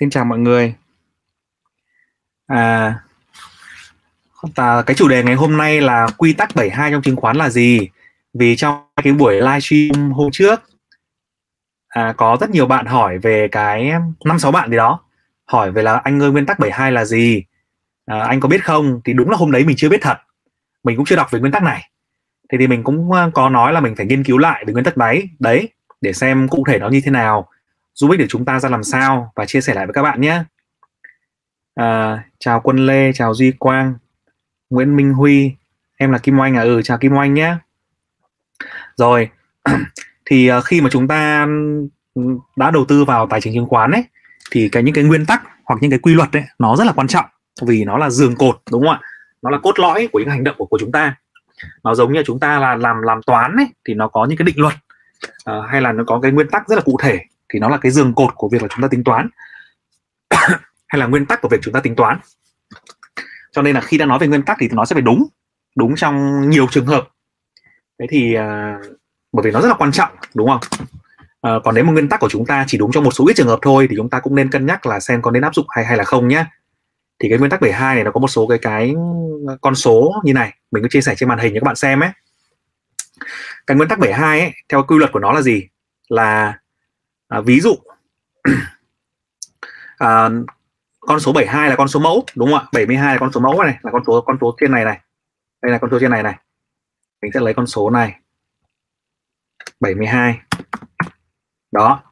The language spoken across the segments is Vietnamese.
Xin chào mọi người. À, ta, cái chủ đề ngày hôm nay là quy tắc 72 trong chứng khoán là gì? Vì trong cái buổi livestream hôm trước à, có rất nhiều bạn hỏi về cái năm sáu bạn gì đó hỏi về là anh ơi nguyên tắc 72 là gì? À, anh có biết không? Thì đúng là hôm đấy mình chưa biết thật. Mình cũng chưa đọc về nguyên tắc này. Thế thì mình cũng ờ, có nói là mình phải nghiên cứu lại về nguyên tắc đấy, đấy để xem cụ thể nó như thế nào giúp ích để chúng ta ra làm sao và chia sẻ lại với các bạn nhé. À, chào quân lê chào duy quang nguyễn minh huy em là kim oanh à? Ừ chào kim oanh nhé. Rồi thì à, khi mà chúng ta ừ, đã đầu tư vào tài chính chứng khoán ấy thì cái những cái nguyên tắc hoặc những cái quy luật ấy nó rất là quan trọng vì nó là giường cột đúng không ạ? Nó là cốt lõi của những hành động của, của chúng ta. Nó giống như chúng ta là làm làm toán ấy thì nó có những cái định luật uh, hay là nó có cái nguyên tắc rất là cụ thể thì nó là cái giường cột của việc là chúng ta tính toán. Hay là nguyên tắc của việc chúng ta tính toán. Cho nên là khi đã nói về nguyên tắc thì nó sẽ phải đúng. Đúng trong nhiều trường hợp. Thế thì uh, bởi vì nó rất là quan trọng đúng không? Uh, còn nếu mà nguyên tắc của chúng ta chỉ đúng trong một số ít trường hợp thôi thì chúng ta cũng nên cân nhắc là xem có nên áp dụng hay hay là không nhé thì cái nguyên tắc 72 này nó có một số cái cái con số như này. Mình cứ chia sẻ trên màn hình cho các bạn xem ấy. Cái nguyên tắc 72 ấy theo quy luật của nó là gì? Là à, ví dụ. À, con số 72 là con số mẫu đúng không ạ? 72 là con số mẫu này là con số con số trên này này. Đây là con số trên này này. Mình sẽ lấy con số này. 72 đó.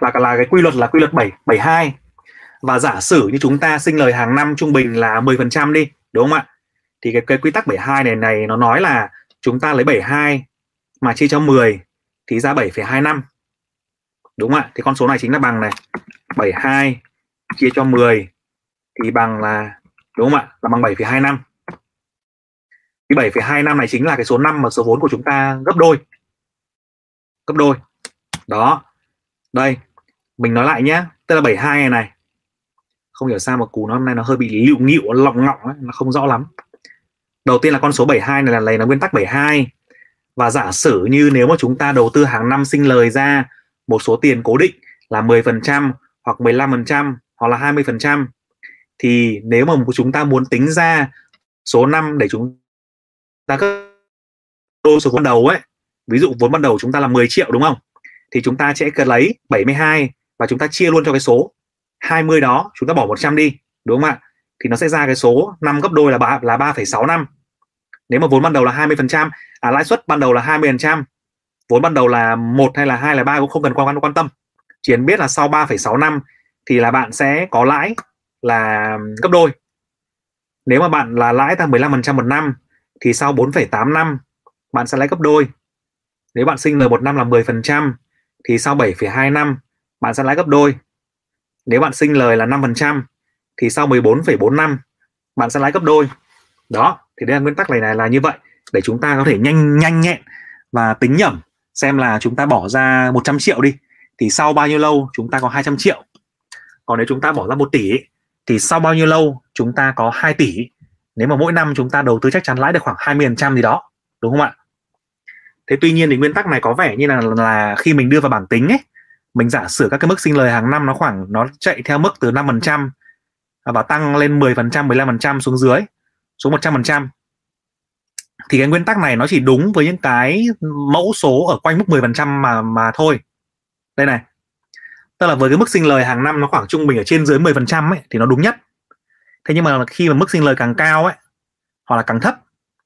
Là là cái quy luật là quy luật 7 72 và giả sử như chúng ta sinh lời hàng năm trung bình là 10% đi đúng không ạ? Thì cái, cái quy tắc 72 này này nó nói là chúng ta lấy 72 mà chia cho 10 thì ra 7,25 đúng không ạ? Thì con số này chính là bằng này. 72 chia cho 10 thì bằng là đúng không ạ? Là bằng 7,25 thì 7,25 này chính là cái số 5 mà số vốn của chúng ta gấp đôi. Gấp đôi. Đó. Đây. Mình nói lại nhá tức là 72 này này. Không hiểu sao mà cú nó hôm nay nó hơi bị lịu nghịu lọng ngọng ấy, nó không rõ lắm. Đầu tiên là con số 72 này là lấy là nguyên tắc 72 và giả sử như nếu mà chúng ta đầu tư hàng năm sinh lời ra một số tiền cố định là 10% hoặc 15% hoặc là 20% thì nếu mà chúng ta muốn tính ra số năm để chúng ta đô số vốn đầu ấy ví dụ vốn ban đầu chúng ta là 10 triệu đúng không? Thì chúng ta sẽ cần lấy 72 và chúng ta chia luôn cho cái số 20 đó chúng ta bỏ 100 đi đúng không ạ? Thì nó sẽ ra cái số năm gấp đôi là 3 là 3,6 năm. Nếu mà vốn ban đầu là 20% à, lãi suất ban đầu là 20% vốn ban đầu là một hay là hai là ba cũng không cần quan quan tâm. Chỉ cần biết là sau 3,6 năm thì là bạn sẽ có lãi là gấp đôi. Nếu mà bạn là lãi tăng 15% một năm thì sau 4,8 năm bạn sẽ lãi gấp đôi. Nếu bạn sinh lời một năm là 10% thì sau 7,2 năm bạn sẽ lãi gấp đôi. Nếu bạn sinh lời là 5% thì sau 14,4 năm bạn sẽ lãi gấp đôi. Đó thì đây là nguyên tắc này, này là như vậy để chúng ta có thể nhanh nhanh nhẹn và tính nhẩm xem là chúng ta bỏ ra 100 triệu đi thì sau bao nhiêu lâu chúng ta có 200 triệu? Còn nếu chúng ta bỏ ra 1 tỷ thì sau bao nhiêu lâu chúng ta có 2 tỷ? Nếu mà mỗi năm chúng ta đầu tư chắc chắn lãi được khoảng 20% gì đó đúng không ạ? Thế tuy nhiên thì nguyên tắc này có vẻ như là là khi mình đưa vào bảng tính ấy mình giả sử các cái mức sinh lời hàng năm nó khoảng nó chạy theo mức từ 5% và tăng lên 10%, 15% xuống dưới xuống 100% thì cái nguyên tắc này nó chỉ đúng với những cái mẫu số ở quanh mức 10% mà mà thôi. Đây này. Tức là với cái mức sinh lời hàng năm nó khoảng trung bình ở trên dưới 10% ấy thì nó đúng nhất. Thế nhưng mà khi mà mức sinh lời càng cao ấy hoặc là càng thấp,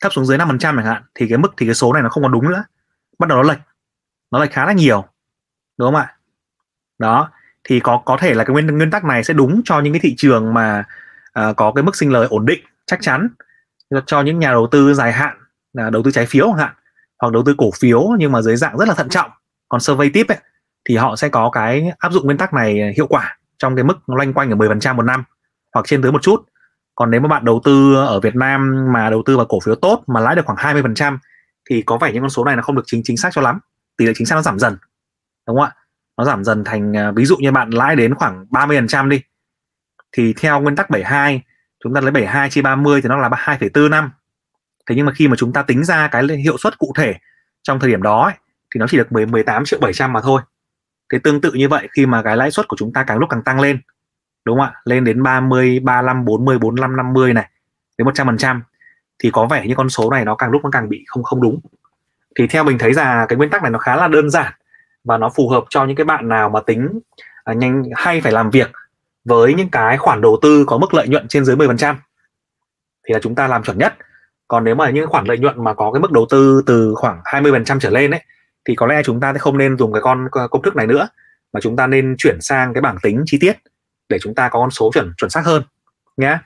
thấp xuống dưới 5% chẳng hạn thì cái mức thì cái số này nó không còn đúng nữa. Bắt đầu nó lệch. Nó lệch khá là nhiều. Đúng không ạ? Đó, thì có có thể là cái nguyên nguyên tắc này sẽ đúng cho những cái thị trường mà uh, có cái mức sinh lời ổn định chắc chắn cho những nhà đầu tư dài hạn là đầu tư trái phiếu chẳng hạn hoặc đầu tư cổ phiếu nhưng mà dưới dạng rất là thận trọng. Còn survey tip ấy, thì họ sẽ có cái áp dụng nguyên tắc này hiệu quả trong cái mức loanh quanh ở 10% một năm hoặc trên dưới một chút. Còn nếu mà bạn đầu tư ở Việt Nam mà đầu tư vào cổ phiếu tốt mà lãi được khoảng 20% thì có vẻ những con số này nó không được chính chính xác cho lắm. Tỷ lệ chính xác nó giảm dần đúng không ạ? Nó giảm dần thành à, ví dụ như bạn lãi đến khoảng 30% đi thì theo nguyên tắc 72 chúng ta lấy 72 chia 30 thì nó là 2,4 năm thế nhưng mà khi mà chúng ta tính ra cái hiệu suất cụ thể trong thời điểm đó ấy, thì nó chỉ được 10, 18 triệu 700 mà thôi. Thế tương tự như vậy khi mà cái lãi suất của chúng ta càng lúc càng tăng lên đúng không ạ? Lên đến 30 35 40 45 50 này đến 100 phần trăm thì có vẻ như con số này nó càng lúc nó càng bị không không đúng. Thì theo mình thấy là cái nguyên tắc này nó khá là đơn giản và nó phù hợp cho những cái bạn nào mà tính à, nhanh hay phải làm việc với những cái khoản đầu tư có mức lợi nhuận trên dưới 10% thì là chúng ta làm chuẩn nhất còn nếu mà những khoản lợi nhuận mà có cái mức đầu tư từ khoảng 20% trở lên ấy thì có lẽ chúng ta sẽ không nên dùng cái con công thức này nữa mà chúng ta nên chuyển sang cái bảng tính chi tiết để chúng ta có con số chuẩn chuẩn xác hơn nhé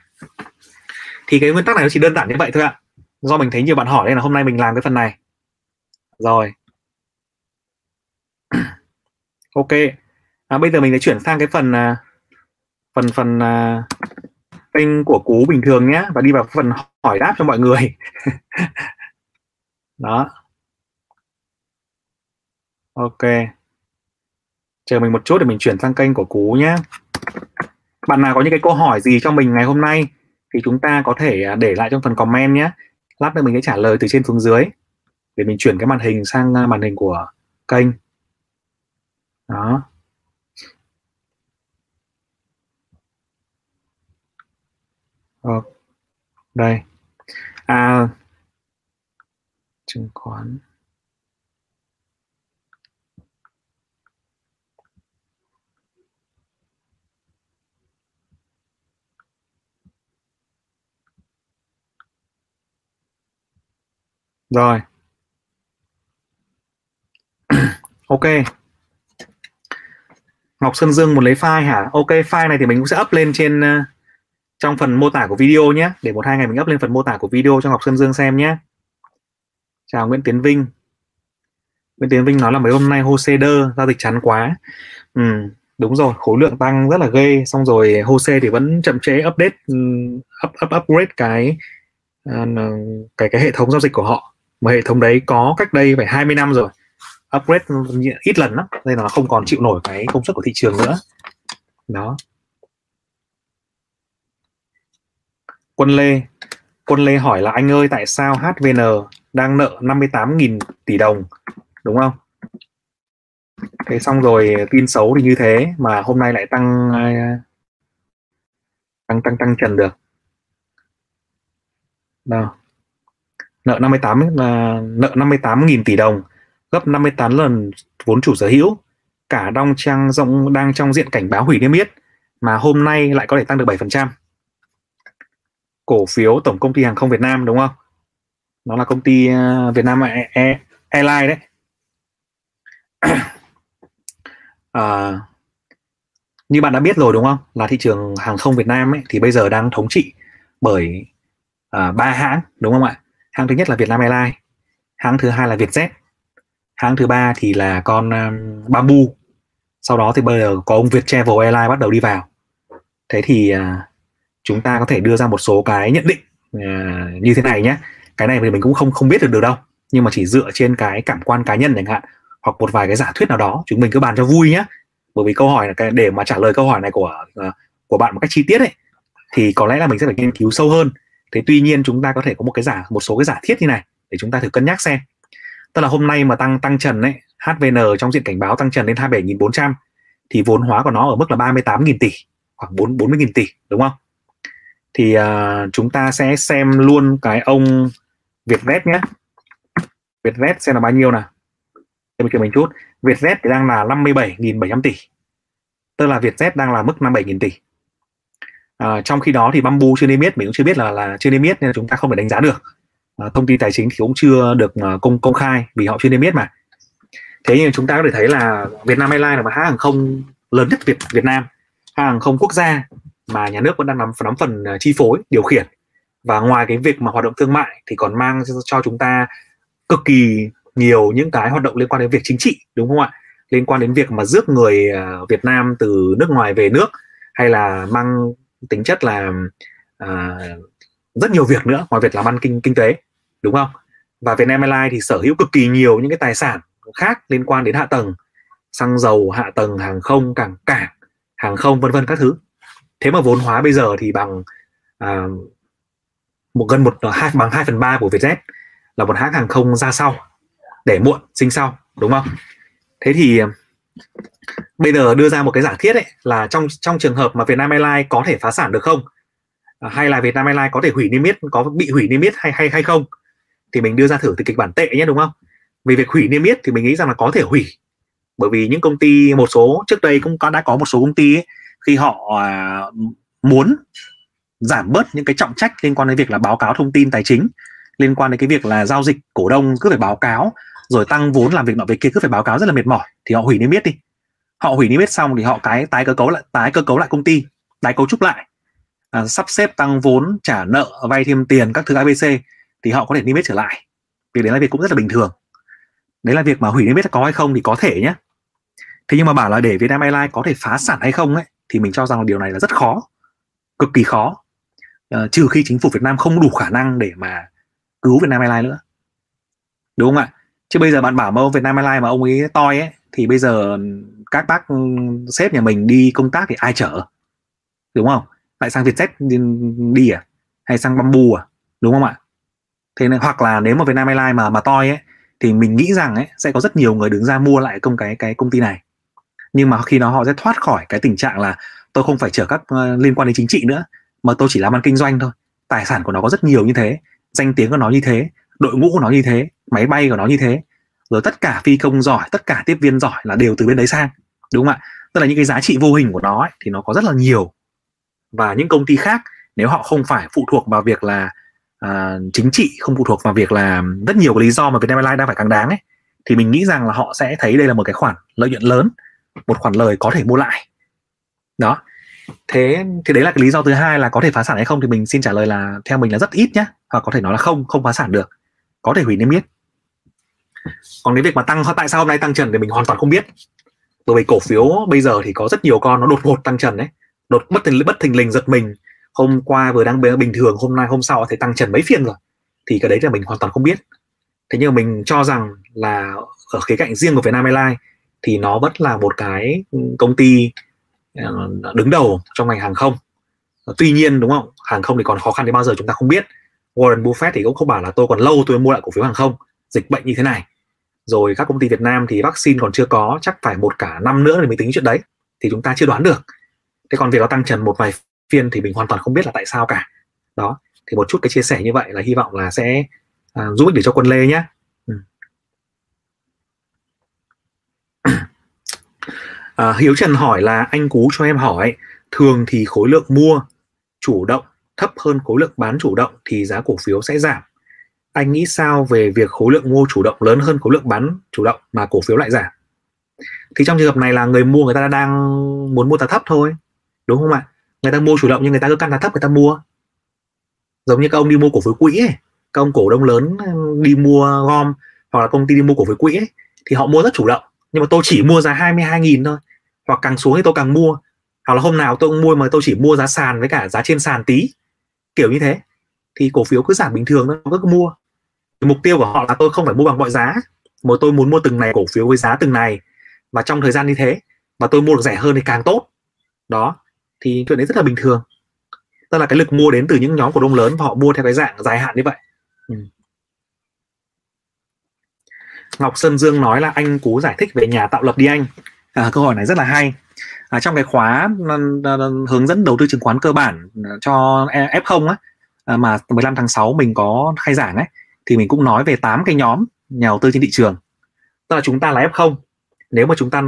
thì cái nguyên tắc này nó chỉ đơn giản như vậy thôi ạ. Do mình thấy nhiều bạn hỏi nên là hôm nay mình làm cái phần này. Rồi. Ok. À, bây giờ mình sẽ chuyển sang cái phần à, phần phần à, kênh của cú bình thường nhé, và đi vào phần hỏi đáp cho mọi người. Đó. Ok. Chờ mình một chút để mình chuyển sang kênh của cú nhé. Bạn nào có những cái câu hỏi gì cho mình ngày hôm nay thì chúng ta có thể à, để lại trong phần comment nhé. Lát nữa mình sẽ trả lời từ trên xuống dưới để mình chuyển cái màn hình sang à, màn hình của kênh. Đó. Ờ, đây. À. Chứng khoán. Rồi. Ok. Ngọc Sơn Dương muốn lấy file hả? Ok file này thì mình cũng sẽ up lên trên uh, trong phần mô tả của video nhé. Để một hai ngày mình up lên phần mô tả của video cho Ngọc Sơn Dương xem nhé. Chào Nguyễn Tiến Vinh. Nguyễn Tiến Vinh nói là mấy hôm nay Hose đơ giao dịch chán quá. Ừ, đúng rồi khối lượng tăng rất là ghê. Xong rồi Hose thì vẫn chậm trễ update ừ, up, up, upgrade cái ờ, cái cái hệ thống giao dịch của họ. Mà hệ thống đấy có cách đây phải 20 năm rồi. Upgrade ừ, ít lần lắm. Nên là nó không còn chịu nổi cái công suất của thị trường nữa. Đó. Quân Lê. Quân Lê hỏi là anh ơi, tại sao HVN đang nợ 58.000 tỷ đồng? Đúng không? Thế xong rồi, tin xấu thì như thế, mà hôm nay lại tăng à, tăng tăng tăng trần được. Nào. nợ 58 là nợ 58.000 tỷ đồng, gấp 58 lần vốn chủ sở hữu. Cả đong trang rộng, đang trong diện cảnh báo hủy niêm yết, mà hôm nay lại có thể tăng được 7% cổ phiếu tổng công ty hàng không Việt Nam đúng không? Nó là công ty à, Việt Nam Airlines đấy. À, như bạn đã biết rồi đúng không? Là thị trường hàng không Việt Nam ấy, thì bây giờ đang thống trị bởi à, ba uh, hãng đúng không ạ? Hãng thứ nhất là Vietnam Airlines hãng thứ hai là Vietjet hãng thứ ba thì là con um, Bamboo. Sau đó thì bây giờ có ông Viettravel Airlines bắt đầu đi vào. Thế thì uh, chúng ta có thể đưa ra một số cái nhận định uh, như thế này nhé. Cái này thì mình cũng không không biết được được đâu nhưng mà chỉ dựa trên cái cảm quan cá nhân chẳng hạn hoặc một vài cái giả thuyết nào đó chúng mình cứ bàn cho vui nhé. Bởi vì câu hỏi là cái để mà trả lời câu hỏi này của uh, của bạn một cách chi tiết ấy thì có lẽ là mình sẽ phải nghiên cứu sâu hơn. Thế tuy nhiên chúng ta có thể có một cái giả một số cái giả thiết như này để chúng ta thử cân nhắc xem. Tức là hôm nay mà tăng tăng trần ấy HVN trong diện cảnh báo tăng trần lên 27.400 thì vốn hóa của nó ở mức là 38.000 tỷ khoảng 4 40.000 tỷ đúng không? Thì uh, chúng ta sẽ xem luôn cái ông Vietjet nhé. Vietjet xem là bao nhiêu nào. Xem chờ mình chút. Vietjet thì đang là 57.700 tỷ. Tức là Vietjet đang là mức 57.000 tỷ. À, trong khi đó thì Bamboo chưa niêm yết mình cũng chưa biết là là chưa niêm yết nên chúng ta không thể đánh giá được. À, thông tin tài chính thì cũng chưa được uh, công công khai vì họ chưa niêm yết mà. Thế nhưng chúng ta có thể thấy là Việt Nam Airlines là một hãng hàng không lớn nhất Việt Việt Nam. Hãng hàng không quốc gia mà nhà nước vẫn đang nắm nắm phần ờ, chi phối điều khiển. Và ngoài cái việc mà hoạt động thương mại thì còn mang cho chúng ta cực kỳ nhiều những cái hoạt động liên quan đến việc chính trị đúng không ạ? Liên quan đến việc mà rước người ờ, Việt Nam từ nước ngoài về nước hay là mang tính chất là à, rất nhiều việc nữa ngoài việc làm ăn kinh kinh tế đúng không? Và Vietnam Airlines thì sở hữu cực kỳ nhiều những cái tài sản khác liên quan đến hạ tầng xăng dầu hạ tầng hàng không cảng cảng hàng không vân vân các thứ thế mà vốn hóa bây giờ thì bằng à, một gần một hai bằng 2 phần ba của Vietjet là một hãng hàng không ra sau để muộn sinh sau đúng không? Thế thì à, bây giờ đưa ra một cái giả thiết ấy là trong trong trường hợp mà Vietnam Airlines có thể phá sản được không? À, hay là Vietnam Airlines có thể hủy niêm yết có bị hủy niêm yết hay hay hay không? Thì mình đưa ra thử từ kịch bản tệ nhé đúng không? Vì việc hủy niêm yết thì mình nghĩ rằng là có thể hủy. Bởi vì những công ty một số trước đây cũng có đã có một số công ty ấy, khi họ à, muốn giảm bớt những cái trọng trách liên quan đến việc là báo cáo thông tin tài chính liên quan đến cái việc là giao dịch cổ đông cứ phải báo cáo rồi tăng vốn làm việc nọ việc kia cứ phải báo cáo rất là mệt mỏi thì họ hủy niêm yết đi. Họ hủy niêm yết xong thì họ cái tái cơ cấu lại tái cơ cấu lại công ty tái cấu trúc lại. À, sắp xếp tăng vốn trả nợ vay thêm tiền các thứ abc thì họ có thể niêm yết trở lại. Việc đấy là việc cũng rất là bình thường. Đấy là việc mà hủy niêm yết có hay không thì có thể nhé thế nhưng mà bảo là để Vietnam Airlines có thể phá sản hay không ấy thì mình cho rằng là điều này là rất khó cực kỳ khó. Uh, trừ khi chính phủ Việt Nam không đủ khả năng để mà cứu Vietnam Airlines nữa. Đúng không ạ? Chứ bây giờ bạn bảo mà ông Vietnam Airlines mà ông ấy toi ấy thì bây giờ các bác ừ, sếp nhà mình đi công tác thì ai chở? Đúng không? Lại sang Vietjet đi, đi à? Hay sang Bamboo à? Đúng không ạ? Thế nên hoặc là nếu mà Vietnam Airlines mà mà toi ấy thì mình nghĩ rằng ấy sẽ có rất nhiều người đứng ra mua lại công cái cái công ty này nhưng mà khi đó họ sẽ thoát khỏi cái tình trạng là tôi không phải chở các uh, liên quan đến chính trị nữa mà tôi chỉ làm ăn kinh doanh thôi. Tài sản của nó có rất nhiều như thế danh tiếng của nó như thế đội ngũ của nó như thế máy bay của nó như thế. Rồi tất cả phi công giỏi tất cả tiếp viên giỏi là đều từ bên đấy sang đúng không ạ? Tức là những cái giá trị vô hình của nó ấy, thì nó có rất là nhiều. Và những công ty khác nếu họ không phải phụ thuộc vào việc là uh, chính trị không phụ thuộc vào việc là rất nhiều cái lý do mà Vietnam Airlines đang phải càng đáng ấy thì mình nghĩ rằng là họ sẽ thấy đây là một cái khoản lợi nhuận lớn một khoản lời có thể mua lại. Đó. Thế thì đấy là cái lý do thứ hai là có thể phá sản hay không thì mình xin trả lời là theo mình là rất ít nhá, hoặc có thể nói là không không phá sản được. Có thể hủy niêm yết. Còn cái việc mà tăng, tại sao hôm nay tăng trần thì mình hoàn toàn không biết. Bởi vì cổ phiếu bây giờ thì có rất nhiều con nó đột ngột tăng trần đấy. Đột, bất thình bất thình lình giật mình. Hôm qua vừa đang bình thường, hôm nay, hôm sau thấy tăng trần mấy phiên rồi. Thì cái đấy là mình hoàn toàn không biết. Thế nhưng mà mình cho rằng là ở khía cạnh riêng của Vietnam Airlines thì nó vẫn là một cái công ty ờ, đứng đầu trong ngành hàng không. Tuy nhiên đúng không? Hàng không thì còn khó khăn đến bao giờ chúng ta không biết. Warren Buffett thì cũng không bảo là tôi còn lâu tôi mua lại cổ phiếu hàng không dịch bệnh như thế này. Rồi các công ty Việt Nam thì vaccine còn chưa có chắc phải một cả năm nữa để mới tính chuyện đấy thì chúng ta chưa đoán được. Thế còn việc nó tăng trần một vài phiên thì mình hoàn toàn không biết là tại sao cả. Đó thì một chút cái chia sẻ như vậy là hy vọng là sẽ à, giúp ích để cho quân lê nhé ừ à, Hiếu Trần hỏi là anh Cú cho em hỏi thường thì khối lượng mua chủ động thấp hơn khối lượng bán chủ động thì giá cổ phiếu sẽ giảm. Anh nghĩ sao về việc khối lượng mua chủ động lớn hơn khối lượng bán chủ động mà cổ phiếu lại giảm? Thì trong trường hợp này là người mua người ta đang muốn mua giá thấp thôi đúng không ạ? Người ta mua chủ động nhưng người ta cứ căn giá thấp người ta mua. Giống như các ông đi mua cổ phiếu quỹ ấy các ông cổ đông lớn đi mua gom hoặc là công ty đi mua cổ phiếu quỹ ấy, thì họ mua rất chủ động nhưng mà tôi chỉ mua giá 22.000 thôi. Hoặc càng xuống thì tôi càng mua. Hoặc là hôm nào tôi cũng mua mà tôi chỉ mua giá sàn với cả giá trên sàn tí. Kiểu như thế. Thì cổ phiếu cứ giảm bình thường thôi cứ mua. Mục tiêu của họ là tôi không phải mua bằng mọi giá. Mà tôi muốn mua từng này cổ phiếu với giá từng này. Và trong thời gian như thế và tôi mua được rẻ hơn thì càng tốt. Đó. Thì chuyện đấy rất là bình thường. Tức là cái lực mua đến từ những nhóm cổ đông lớn và họ mua theo cái dạng dài hạn như vậy. Ừ. Ngọc Sơn Dương nói là anh cố giải thích về nhà tạo lập đi anh. À, câu hỏi này rất là hay. À, trong cái khóa à, à, à, hướng dẫn đầu tư chứng khoán cơ bản cho e, F0 á à, mà 15 tháng 6 mình có khai giảng ấy thì mình cũng nói về 8 cái nhóm nhà đầu tư trên thị trường. Tức là chúng ta là F0 nếu mà chúng ta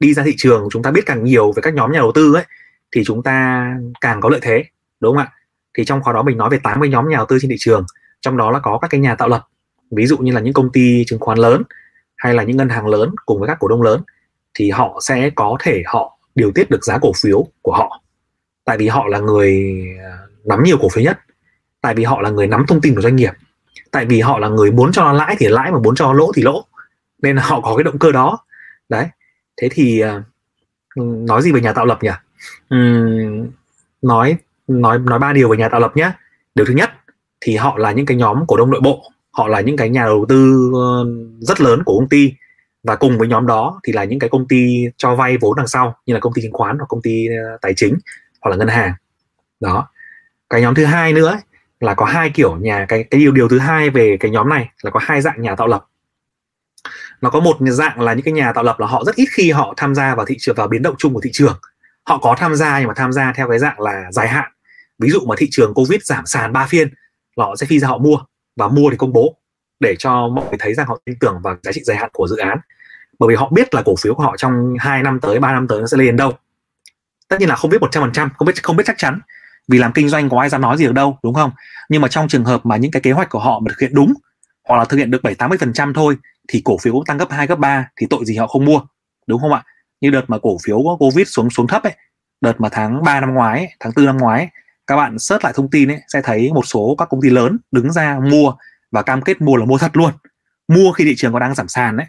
đi ra thị trường chúng ta biết càng nhiều về các nhóm nhà đầu tư ấy thì chúng ta càng có lợi thế đúng không ạ? Thì trong khóa đó mình nói về 80 nhóm nhà đầu tư trên thị trường trong đó là có các cái nhà tạo lập ví dụ như là những công ty chứng khoán lớn hay là những ngân hàng lớn cùng với các cổ đông lớn thì họ sẽ có thể họ điều tiết được giá cổ phiếu của họ. Tại vì họ là người à, nắm nhiều cổ phiếu nhất. Tại vì họ là người nắm thông tin của doanh nghiệp. Tại vì họ là người muốn cho lãi thì lãi mà muốn cho lỗ thì lỗ. Nên là họ có cái động cơ đó. Đấy. Thế thì à, nói gì về nhà tạo lập nhỉ? Uhm, nói nói nói ba điều về nhà tạo lập nhé điều thứ nhất thì họ là những cái nhóm cổ đông nội bộ họ là những cái nhà đầu tư ờ, rất lớn của công ty. Và cùng với nhóm đó thì là những cái công ty cho vay vốn đằng sau như là công ty chứng khoán hoặc công ty ờ, tài chính hoặc là ngân hàng. Đó. Cái nhóm thứ hai nữa ấy, là có hai kiểu nhà cái cái điều điều thứ hai về cái nhóm này là có hai dạng nhà tạo lập. Nó có một dạng là những cái nhà tạo lập là họ rất ít khi họ tham gia vào thị trường vào biến động chung của thị trường. Họ có tham gia nhưng mà tham gia theo cái dạng là dài hạn. Ví dụ mà thị trường covid giảm sàn ba phiên là họ sẽ phi ra họ mua và mua thì công bố để cho mọi người thấy rằng họ tin tưởng vào giá trị dài hạn của dự án. Bởi vì họ biết là cổ phiếu của họ trong 2 năm tới 3 năm tới nó sẽ lên đâu. Tất nhiên là không biết 100% không biết không biết chắc chắn vì làm kinh doanh có ai dám nói gì được đâu đúng không? Nhưng mà trong trường hợp mà những cái kế hoạch của họ mà thực hiện đúng hoặc là thực hiện được 7 80% thôi thì cổ phiếu tăng gấp 2 gấp 3 thì tội gì họ không mua đúng không ạ? Như đợt mà cổ phiếu covid xuống xuống thấp ấy đợt mà tháng 3 năm ngoái ấy, tháng 4 năm ngoái ấy, các bạn search lại thông tin ấy sẽ thấy một số các công ty lớn đứng ra mua và cam kết mua là mua thật luôn. Mua khi thị trường có đang giảm sàn đấy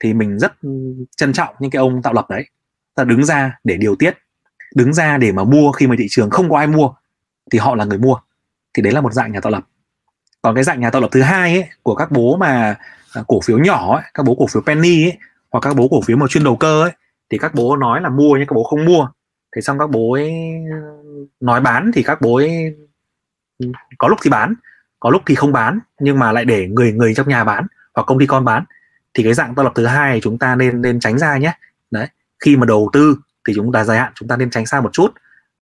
thì mình rất trân trọng những cái ông tạo lập đấy. Ta đứng ra để điều tiết đứng ra để mà mua khi mà thị trường không có ai mua thì họ là người mua. Thì đấy là một dạng nhà tạo lập. Còn cái dạng nhà tạo lập thứ hai ấy của các bố mà à, cổ phiếu nhỏ ấy, các bố cổ phiếu penny ấy hoặc các bố cổ phiếu mà chuyên đầu cơ ấy thì các bố nói là mua nhưng các bố không mua thế xong các bố ấy ờ, nói bán thì các bố ấy ừ, có lúc thì bán có lúc thì không bán nhưng mà lại để người người trong nhà bán hoặc công ty con bán. Thì cái dạng tạo lập thứ hai chúng ta nên nên tránh ra nhé. Đấy khi mà đầu tư thì chúng ta dài hạn chúng ta nên tránh xa một chút.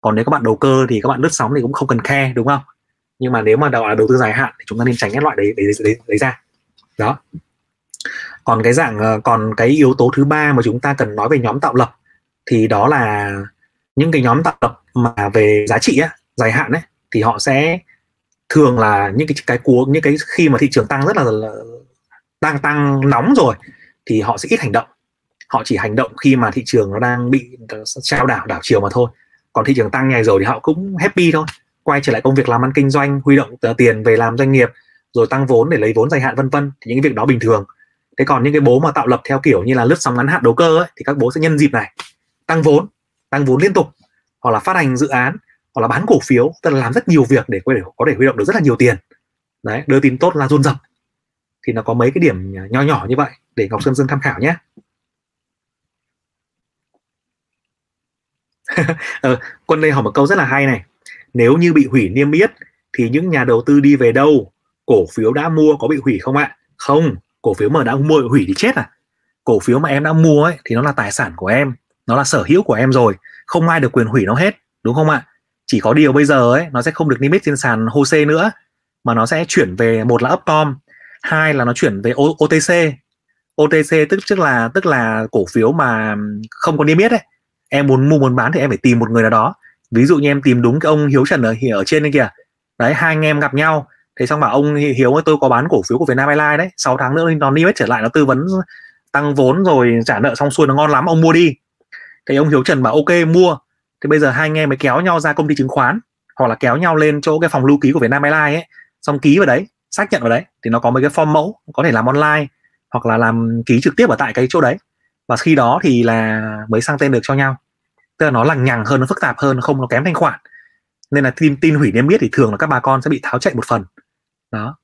Còn nếu các bạn đầu cơ thì các bạn lướt sóng thì cũng không cần khe đúng không? Nhưng mà nếu mà đầu là đầu tư dài hạn thì chúng ta nên tránh cái loại đấy đấy, đấy, đấy ra. Đó. Còn cái dạng ờ, còn cái yếu tố thứ ba mà chúng ta cần nói về nhóm tạo lập thì đó là những cái nhóm tạo lập mà về giá trị á, dài hạn ấy thì họ sẽ thường là những cái cái cua những cái khi mà thị trường tăng rất là, là đang tăng nóng rồi thì họ sẽ ít hành động. Họ chỉ hành động khi mà thị trường nó đang bị trao đảo đảo chiều mà thôi. Còn thị trường tăng ngày rồi thì họ cũng happy thôi quay trở lại công việc làm ăn kinh doanh huy động tiền về làm doanh nghiệp rồi tăng vốn để lấy vốn dài hạn vân vân thì những cái việc đó bình thường. Thế còn những cái bố mà tạo lập theo kiểu như là lướt sóng ngắn hạn đầu cơ ấy, thì các bố sẽ nhân dịp này tăng vốn tăng vốn liên tục hoặc là phát hành dự án hoặc là bán cổ phiếu tức là làm rất nhiều việc để có thể có thể huy động được rất là nhiều tiền. Đấy đưa tin tốt là rôn rập thì nó có mấy cái điểm nho nhỏ như vậy để ngọc sơn dương tham khảo nhé. Ờ, quân đây hỏi một câu rất là hay này. Nếu như bị hủy niêm yết thì những nhà đầu tư đi về đâu? Cổ phiếu đã mua có bị hủy không ạ? Không cổ phiếu mà đã mua hủy thì chết à? Cổ phiếu mà em đã mua ấy thì nó là tài sản của em nó là sở hữu của em rồi không ai được quyền hủy nó hết đúng không ạ? Chỉ có điều bây giờ ấy nó sẽ không được niêm yết trên sàn HOSE nữa mà nó sẽ chuyển về một là Upcom hai là nó chuyển về OTC OTC tức tức là tức là cổ phiếu mà không có niêm yết ấy. Em muốn mua muốn bán thì em phải tìm một người nào đó. Ví dụ như em tìm đúng cái ông Hiếu Trần ở, ở trên đây kìa. Đấy hai anh em gặp nhau thế xong bảo ông Hiếu ơi tôi có bán cổ phiếu của Vietnam Airlines đấy. 6 tháng nữa nó niêm yết trở lại nó tư vấn tăng vốn rồi trả nợ xong xuôi nó ngon lắm ông mua đi thì ông Hiếu Trần bảo, ok, mua. Thì bây giờ hai anh em mới kéo nhau ra công ty chứng khoán, hoặc là kéo nhau lên chỗ cái phòng lưu ký của Vietnam Airlines ấy, xong ký vào đấy, xác nhận vào đấy. Thì nó có mấy cái form mẫu, có thể làm online, hoặc là làm ký trực tiếp ở tại cái chỗ đấy. Và khi đó thì là mới sang tên được cho nhau. Tức là nó lằng nhằng hơn, nó phức tạp hơn không nó kém thanh khoản. Nên là tin tin hủy niêm yết thì thường là các bà con sẽ bị tháo chạy một phần. Đó.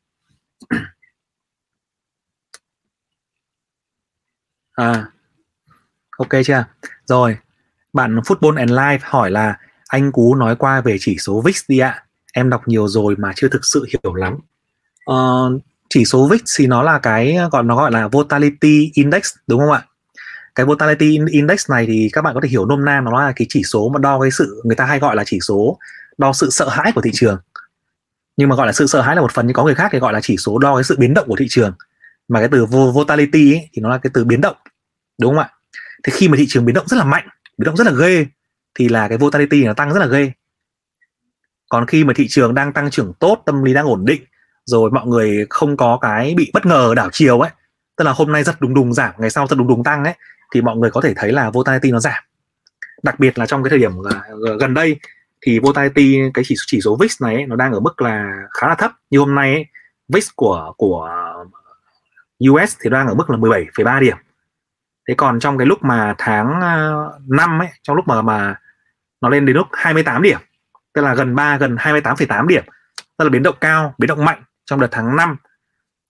À. Ok chưa? Rồi bạn football and life hỏi là anh cú nói qua về chỉ số vix đi ạ. Em đọc nhiều rồi mà chưa thực sự hiểu lắm. Uh, chỉ số VIX thì nó là cái gọi nó gọi là volatility index đúng không ạ? Cái volatility index này thì các bạn có thể hiểu nôm na nó là cái chỉ số mà đo cái sự người ta hay gọi là chỉ số đo sự sợ hãi của thị trường. Nhưng mà gọi là sự sợ hãi là một phần nhưng có người khác thì gọi là chỉ số đo cái sự biến động của thị trường. Mà cái từ volatility ấy, thì nó là cái từ biến động đúng không ạ? Thì khi mà thị trường biến động rất là mạnh biến động rất là ghê thì là cái volatility nó tăng rất là ghê. Còn khi mà thị trường đang tăng trưởng tốt tâm lý đang ổn định rồi mọi người không có cái bị bất ngờ đảo chiều ấy tức là hôm nay rất đùng đùng giảm ngày sau rất đùng đùng tăng ấy thì mọi người có thể thấy là volatility nó giảm. Đặc biệt là trong cái thời điểm gần đây thì volatility cái chỉ chỉ số VIX này ấy, nó đang ở mức là khá là thấp. Như hôm nay ấy, VIX của của US thì đang ở mức là 17,3 điểm thế còn trong cái lúc mà tháng ờ, 5 ấy trong lúc mà mà nó lên đến lúc 28 điểm tức là gần 3 gần 28,8 điểm tức là biến động cao biến động mạnh trong đợt tháng 5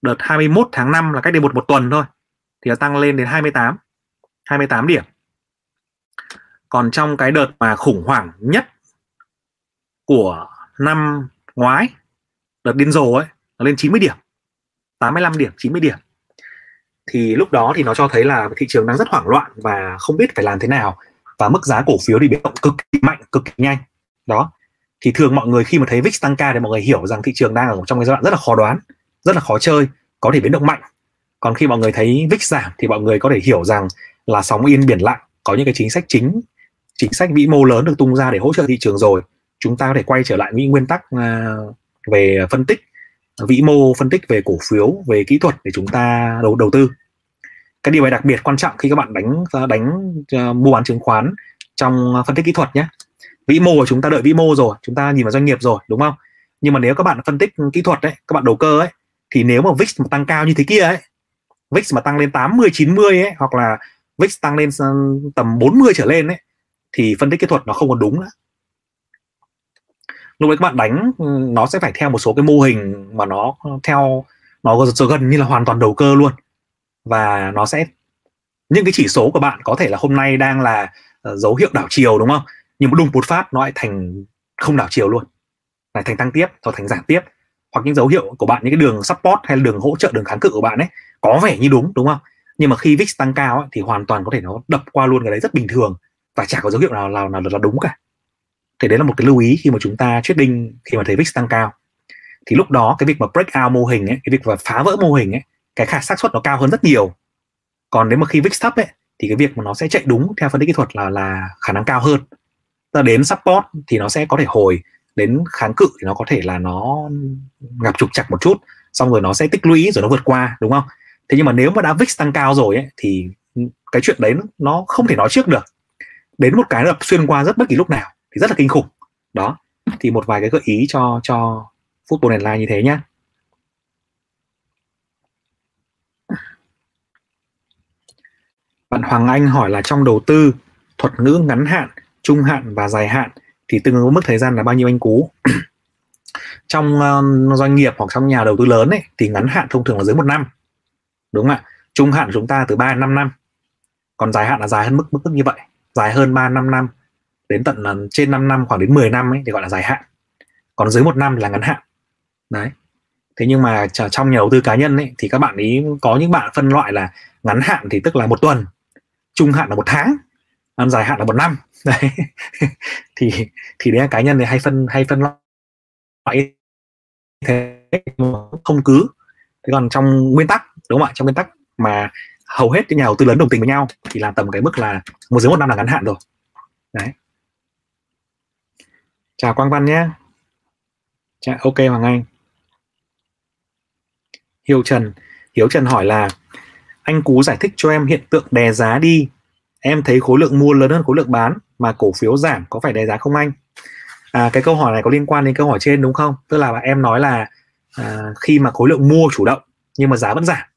đợt 21 tháng 5 là cách đây một một tuần thôi thì nó tăng lên đến 28 28 điểm. Còn trong cái đợt mà khủng hoảng nhất của năm ngoái đợt điên rồ ấy nó lên 90 điểm 85 điểm 90 điểm thì lúc đó thì nó cho thấy là thị trường đang rất hoảng loạn và không biết phải làm thế nào. Và mức giá cổ phiếu thì biến động cực kỳ mạnh, cực kỳ nhanh. Đó. Thì thường mọi người khi mà thấy VIX tăng ca thì mọi người hiểu rằng thị trường đang ở trong cái giai đoạn rất là khó đoán, rất là khó chơi, có thể biến động mạnh. Còn khi mọi người thấy VIX giảm thì mọi người có thể hiểu rằng là sóng yên biển lặng, có những cái chính sách chính chính sách vĩ mô lớn được tung ra để hỗ trợ thị trường rồi. Chúng ta có thể quay trở lại những nguyên tắc à, về phân tích vĩ mô phân tích về cổ phiếu về kỹ thuật để chúng ta đầu đầu tư. Cái điều này đặc biệt quan trọng khi các bạn đánh đánh uh, mua bán chứng khoán trong phân tích kỹ thuật nhé. Vĩ mô của chúng ta đợi vĩ mô rồi chúng ta nhìn vào doanh nghiệp rồi đúng không? Nhưng mà nếu các bạn phân tích kỹ thuật đấy các bạn đầu cơ ấy thì nếu mà VIX mà tăng cao như thế kia ấy VIX mà tăng lên 80 90 ấy hoặc là VIX tăng lên ờ, tầm 40 trở lên ấy thì phân tích kỹ thuật nó không còn đúng nữa lúc đấy các bạn đánh ừ, nó sẽ phải theo một số cái mô hình mà nó theo nó gần như là hoàn toàn đầu cơ luôn. Và nó sẽ những cái chỉ số của bạn có thể là hôm nay đang là ờ, dấu hiệu đảo chiều đúng không? Nhưng mà đùng một phát nó lại thành không đảo chiều luôn. Lại thành tăng tiếp hoặc thành giảm tiếp. Hoặc những dấu hiệu của bạn những cái đường support hay là đường hỗ trợ đường kháng cự của bạn ấy có vẻ như đúng đúng không? Nhưng mà khi VIX tăng cao ấy, thì hoàn toàn có thể nó đập qua luôn cái đấy rất bình thường. Và chả có dấu hiệu nào nào nào là đúng cả thì đấy là một cái lưu ý khi mà chúng ta trading khi mà thấy VIX tăng cao. Thì lúc đó cái việc mà break out mô hình ấy cái việc mà phá vỡ mô hình ấy cái khả xác suất nó cao hơn rất nhiều. Còn nếu mà khi VIX thấp ấy thì cái việc mà nó sẽ chạy đúng theo phân tích kỹ thuật là là khả năng cao hơn. Ta đến support thì nó sẽ có thể hồi đến kháng cự thì nó có thể là nó gặp trục chặt một chút xong rồi nó sẽ tích lũy rồi nó vượt qua đúng không? Thế nhưng mà nếu mà đã VIX tăng cao rồi ấy, thì cái chuyện đấy nó không thể nói trước được. Đến một cái đập xuyên qua rất bất kỳ lúc nào thì rất là kinh khủng. Đó thì một vài cái gợi ý cho cho football online như thế nhá. Bạn Hoàng Anh hỏi là trong đầu tư thuật ngữ ngắn hạn trung hạn và dài hạn thì tương ứng với mức thời gian là bao nhiêu anh cú? Trong uh, doanh nghiệp hoặc trong nhà đầu tư lớn ấy thì ngắn hạn thông thường là dưới một năm. Đúng không ạ? Trung hạn chúng ta từ 3 đến 5 năm. Còn dài hạn là dài hơn mức mức, mức như vậy. Dài hơn 3 năm năm đến tận là trên 5 năm, khoảng đến 10 năm ấy thì gọi là dài hạn. Còn dưới một năm là ngắn hạn. Đấy. Thế nhưng mà trong nhà đầu tư cá nhân ấy, thì các bạn ý có những bạn phân loại là ngắn hạn thì tức là một tuần, trung hạn là một tháng, năm dài hạn là một năm. Đấy. Thì thì đấy là cá nhân thì hay phân hay phân loại thế không cứ. Thế còn trong nguyên tắc, đúng không ạ? Trong nguyên tắc mà hầu hết những nhà đầu tư lớn đồng tình với nhau thì là tầm cái mức là một, dưới một năm là ngắn hạn rồi. Đấy chào quang văn nhé. Chào ok hoàng anh. Hiếu trần. Hiếu trần hỏi là anh cú giải thích cho em hiện tượng đè giá đi. Em thấy khối lượng mua lớn hơn khối lượng bán mà cổ phiếu giảm có phải đè giá không anh? À, cái câu hỏi này có liên quan đến câu hỏi trên đúng không? Tức là em nói là à, khi mà khối lượng mua chủ động nhưng mà giá vẫn giảm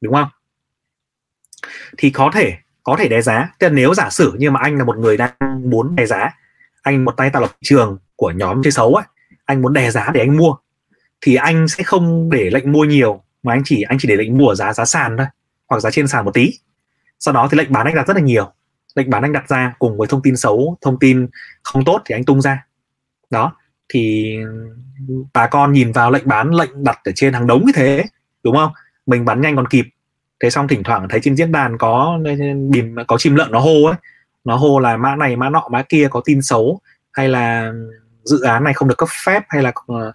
đúng không? Thì có thể có thể đè giá. Tức là nếu giả sử như mà anh là một người đang muốn đè giá anh một tay tạo lập thị trường của nhóm chơi xấu ấy anh muốn đè giá để anh mua thì anh sẽ không để lệnh mua nhiều mà anh chỉ anh chỉ để lệnh mua ở giá giá sàn thôi hoặc giá trên sàn một tí sau đó thì lệnh bán anh đặt rất là nhiều lệnh bán anh đặt ra cùng với thông tin xấu thông tin không tốt thì anh tung ra đó thì bà con nhìn vào lệnh bán lệnh đặt ở trên hàng đống như thế đúng không mình bán nhanh còn kịp thế xong thỉnh thoảng thấy trên diễn đàn có bìm có chim lợn nó hô ấy nó hô là mã này mã nọ mã kia có tin xấu hay là dự án này không được cấp phép hay là ờ,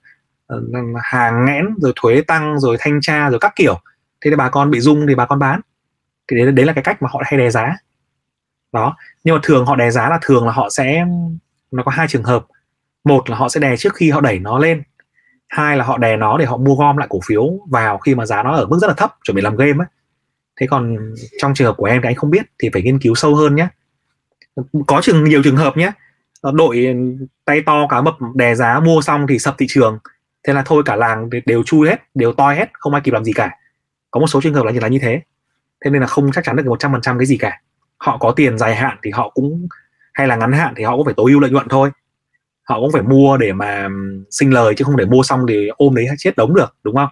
ờ, hàng nghẽn rồi thuế tăng rồi thanh tra rồi các kiểu. Thế thì bà con bị rung thì bà con bán. Thì đấy, đấy là cái cách mà họ hay đè giá. Đó. Nhưng mà thường họ đè giá là thường là họ sẽ nó có hai trường hợp. Một là họ sẽ đè trước khi họ đẩy nó lên. Hai là họ đè nó để họ mua gom lại cổ phiếu vào khi mà giá nó ở mức rất là thấp chuẩn bị làm game ấy thế còn trong trường hợp của em thì anh không biết thì phải nghiên cứu sâu hơn nhé có trường, nhiều trường hợp nhé. Ờ, đội tay to cá mập đè giá mua xong thì sập thị trường. Thế là thôi cả làng đều chui hết, đều toi hết, không ai kịp làm gì cả. Có một số trường hợp là như là như thế. Thế nên là không chắc chắn được một trăm phần trăm cái gì cả. Họ có tiền dài hạn thì họ cũng, hay là ngắn hạn thì họ cũng phải tối ưu lợi nhuận thôi. Họ cũng phải mua để mà sinh lời chứ không để mua xong thì ôm đấy chết đống được, đúng không?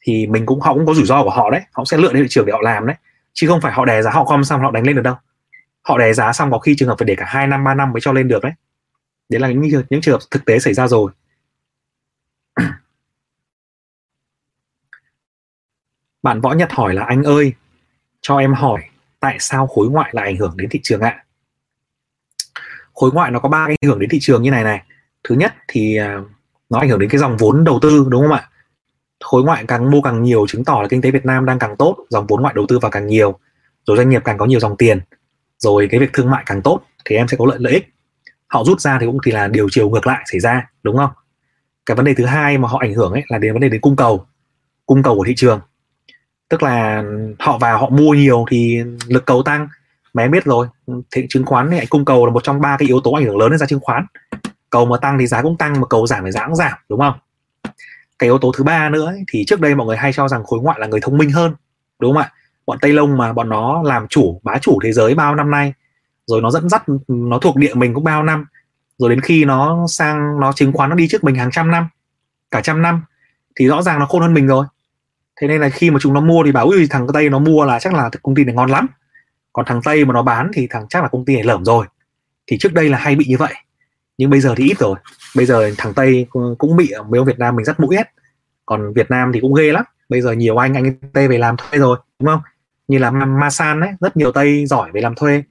Thì mình cũng, họ cũng có rủi ro của họ đấy. Họ sẽ lựa đến thị trường để họ làm đấy. Chứ không phải họ đè giá họ com xong họ đánh lên được đâu họ đè giá xong có khi trường hợp phải để cả hai năm, ba năm mới cho lên được đấy. Đấy là những những trường hợp thực tế xảy ra rồi. Bạn võ nhật hỏi là, anh ơi, cho em hỏi tại sao khối ngoại lại ảnh hưởng đến thị trường ạ? Khối ngoại nó có ba ảnh hưởng đến thị trường như này này. Thứ nhất thì à, nó ảnh hưởng đến cái dòng vốn đầu tư, đúng không ạ? Khối ngoại càng mua càng nhiều chứng tỏ là kinh tế Việt Nam đang càng tốt, dòng vốn ngoại đầu tư vào càng nhiều, rồi doanh nghiệp càng có nhiều dòng tiền rồi cái việc thương mại càng tốt thì em sẽ có lợi lợi ích. Họ rút ra thì cũng thì là điều chiều ngược lại xảy ra đúng không? Cái vấn đề thứ hai mà họ ảnh hưởng ấy là đến vấn đề đến cung cầu cung cầu của thị trường. Tức là họ vào họ mua nhiều thì lực cầu tăng. Mà em biết rồi thị chứng khoán thì cung cầu là một trong ba cái yếu tố ảnh hưởng lớn đến giá chứng khoán. Cầu mà tăng thì giá cũng tăng mà cầu giảm thì giá cũng giảm đúng không? Cái yếu tố thứ ba nữa ấy, thì trước đây mọi người hay cho rằng khối ngoại là người thông minh hơn đúng không ạ? Bọn tây lông mà bọn nó làm chủ, bá chủ thế giới bao năm nay. Rồi nó dẫn dắt, nó thuộc địa mình cũng bao năm. Rồi đến khi nó sang, nó chứng khoán, nó đi trước mình hàng trăm năm, cả trăm năm, thì rõ ràng nó khôn hơn mình rồi. Thế nên là khi mà chúng nó mua thì bảo, ui, thằng tây nó mua là chắc là công ty này ngon lắm. Còn thằng tây mà nó bán thì thằng, chắc là công ty này lởm rồi. Thì trước đây là hay bị như vậy, nhưng bây giờ thì ít rồi. Bây giờ thằng tây cũng bị, mấy ông việt nam mình rất mũi hết. Còn việt nam thì cũng ghê lắm bây giờ nhiều anh anh tây về làm thuê rồi đúng không? Như là masan đấy rất nhiều tây giỏi về làm thuê.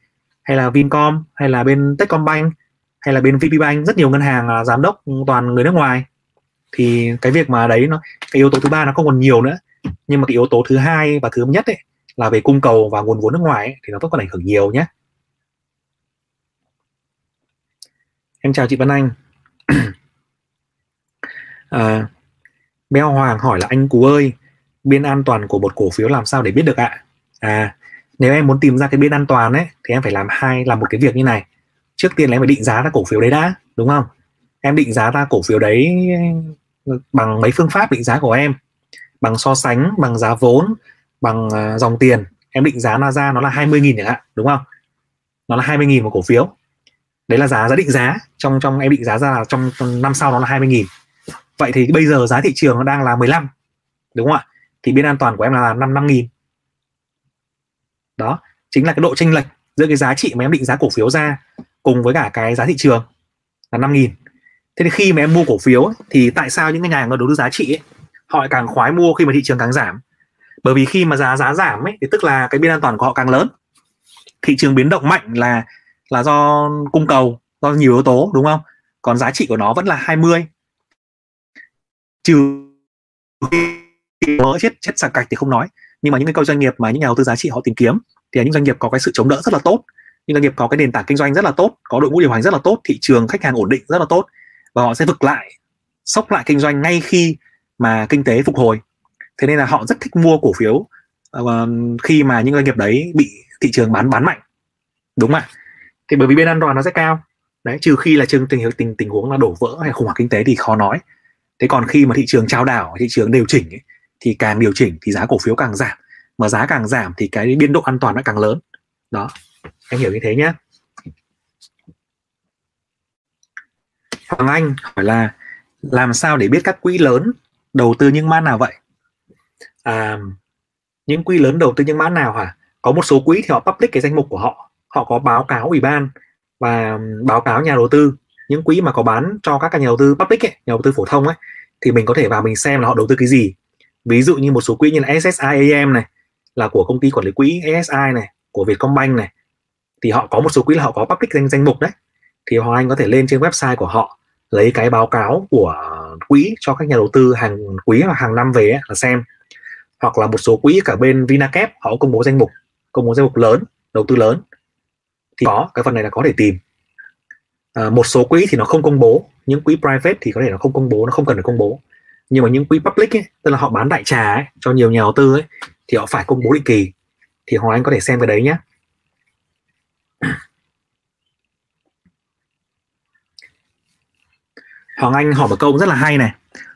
Hay là vincom hay là bên techcombank hay là bên vpbank rất nhiều ngân hàng là giám đốc toàn người nước ngoài. Thì cái việc mà đấy nó cái yếu tố thứ ba nó không còn nhiều nữa. Nhưng mà cái yếu tố thứ hai và thứ nhất ấy là về cung cầu và nguồn vốn nước ngoài ấy, thì nó vẫn còn ảnh hưởng nhiều nhé. Em chào chị Vân Anh. À, Beo Hoàng hỏi là anh Cú ơi biên an toàn của một cổ phiếu làm sao để biết được ạ? À nếu em muốn tìm ra cái biên an toàn ấy thì em phải làm hai làm một cái việc như này. Trước tiên là em phải định giá ra cổ phiếu đấy đã đúng không? Em định giá ra cổ phiếu đấy bằng mấy phương pháp định giá của em? Bằng so sánh bằng giá vốn bằng à, dòng tiền. Em định giá nó ra nó là 20.000 chẳng hạn đúng không? Nó là 20.000 một cổ phiếu. Đấy là giá giá định giá. Trong trong em định giá ra là trong, trong năm sau nó là 20.000 vậy thì bây giờ giá thị trường nó đang là 15 đúng không ạ? Thì biên an toàn của em là 5 năm nghìn. Đó chính là cái độ chênh lệch giữa cái giá trị mà em định giá cổ phiếu ra cùng với cả cái giá thị trường là 5 nghìn. Thế thì khi mà em mua cổ phiếu thì tại sao những cái nhà đầu tư giá trị ấy, họ càng khoái mua khi mà thị trường càng giảm? Bởi vì khi mà giá giá giảm ấy thì tức là cái biên an toàn của họ càng lớn. Thị trường biến động mạnh là là do cung cầu do nhiều yếu tố đúng không? Còn giá trị của nó vẫn là 20 trừ mỡ chết chết sạc cạch thì không nói. Nhưng mà những cái câu doanh nghiệp mà những nhà đầu tư giá trị họ tìm kiếm thì là những doanh nghiệp có cái sự chống đỡ rất là tốt. Những doanh nghiệp có cái nền tảng kinh doanh rất là tốt có đội ngũ điều hành rất là tốt thị trường khách hàng ổn định rất là tốt và họ sẽ vực lại sốc lại kinh doanh ngay khi mà kinh tế phục hồi. Thế nên là họ rất thích mua cổ phiếu uh, khi mà những doanh nghiệp đấy bị thị trường bán bán mạnh. Đúng không ạ? Thì bởi vì bên an toàn nó sẽ cao. Đấy trừ khi là trường tình tình tình huống là đổ vỡ hay khủng hoảng kinh tế thì khó nói. Thế còn khi mà thị trường trao đảo thị trường điều chỉnh ấy, thì càng điều chỉnh thì giá cổ phiếu càng giảm. Mà giá càng giảm thì cái biên độ an toàn nó càng lớn. Đó em hiểu như thế nhé Hoàng Anh hỏi là làm sao để biết các quỹ lớn đầu tư những mã nào vậy? À, những quỹ lớn đầu tư những mã nào hả? Có một số quỹ thì họ public cái danh mục của họ. Họ có báo cáo ủy ban và báo cáo nhà đầu tư. Những quỹ mà có bán cho các nhà đầu tư public ấy, nhà đầu tư phổ thông ấy thì mình có thể vào mình xem là họ đầu tư cái gì ví dụ như một số quỹ như là SSI AM này là của công ty quản lý quỹ SSI này của Vietcombank này thì họ có một số quỹ là họ có public danh danh mục đấy. Thì Hoàng Anh có thể lên trên website của họ lấy cái báo cáo của quỹ cho các nhà đầu tư hàng quý hoặc hàng năm về ấy, là xem. Hoặc là một số quỹ cả bên Vinacap họ công bố danh mục công bố danh mục lớn đầu tư lớn. Thì có cái phần này là có thể tìm. À, một số quỹ thì nó không công bố những quỹ private thì có thể nó không công bố nó không cần phải công bố nhưng mà những quỹ public ấy, tức là họ bán đại trà ấy, cho nhiều nhà đầu tư ấy, thì họ phải công bố định kỳ. Thì hoàng anh có thể xem cái đấy nhé hoàng anh hỏi một câu rất là hay này.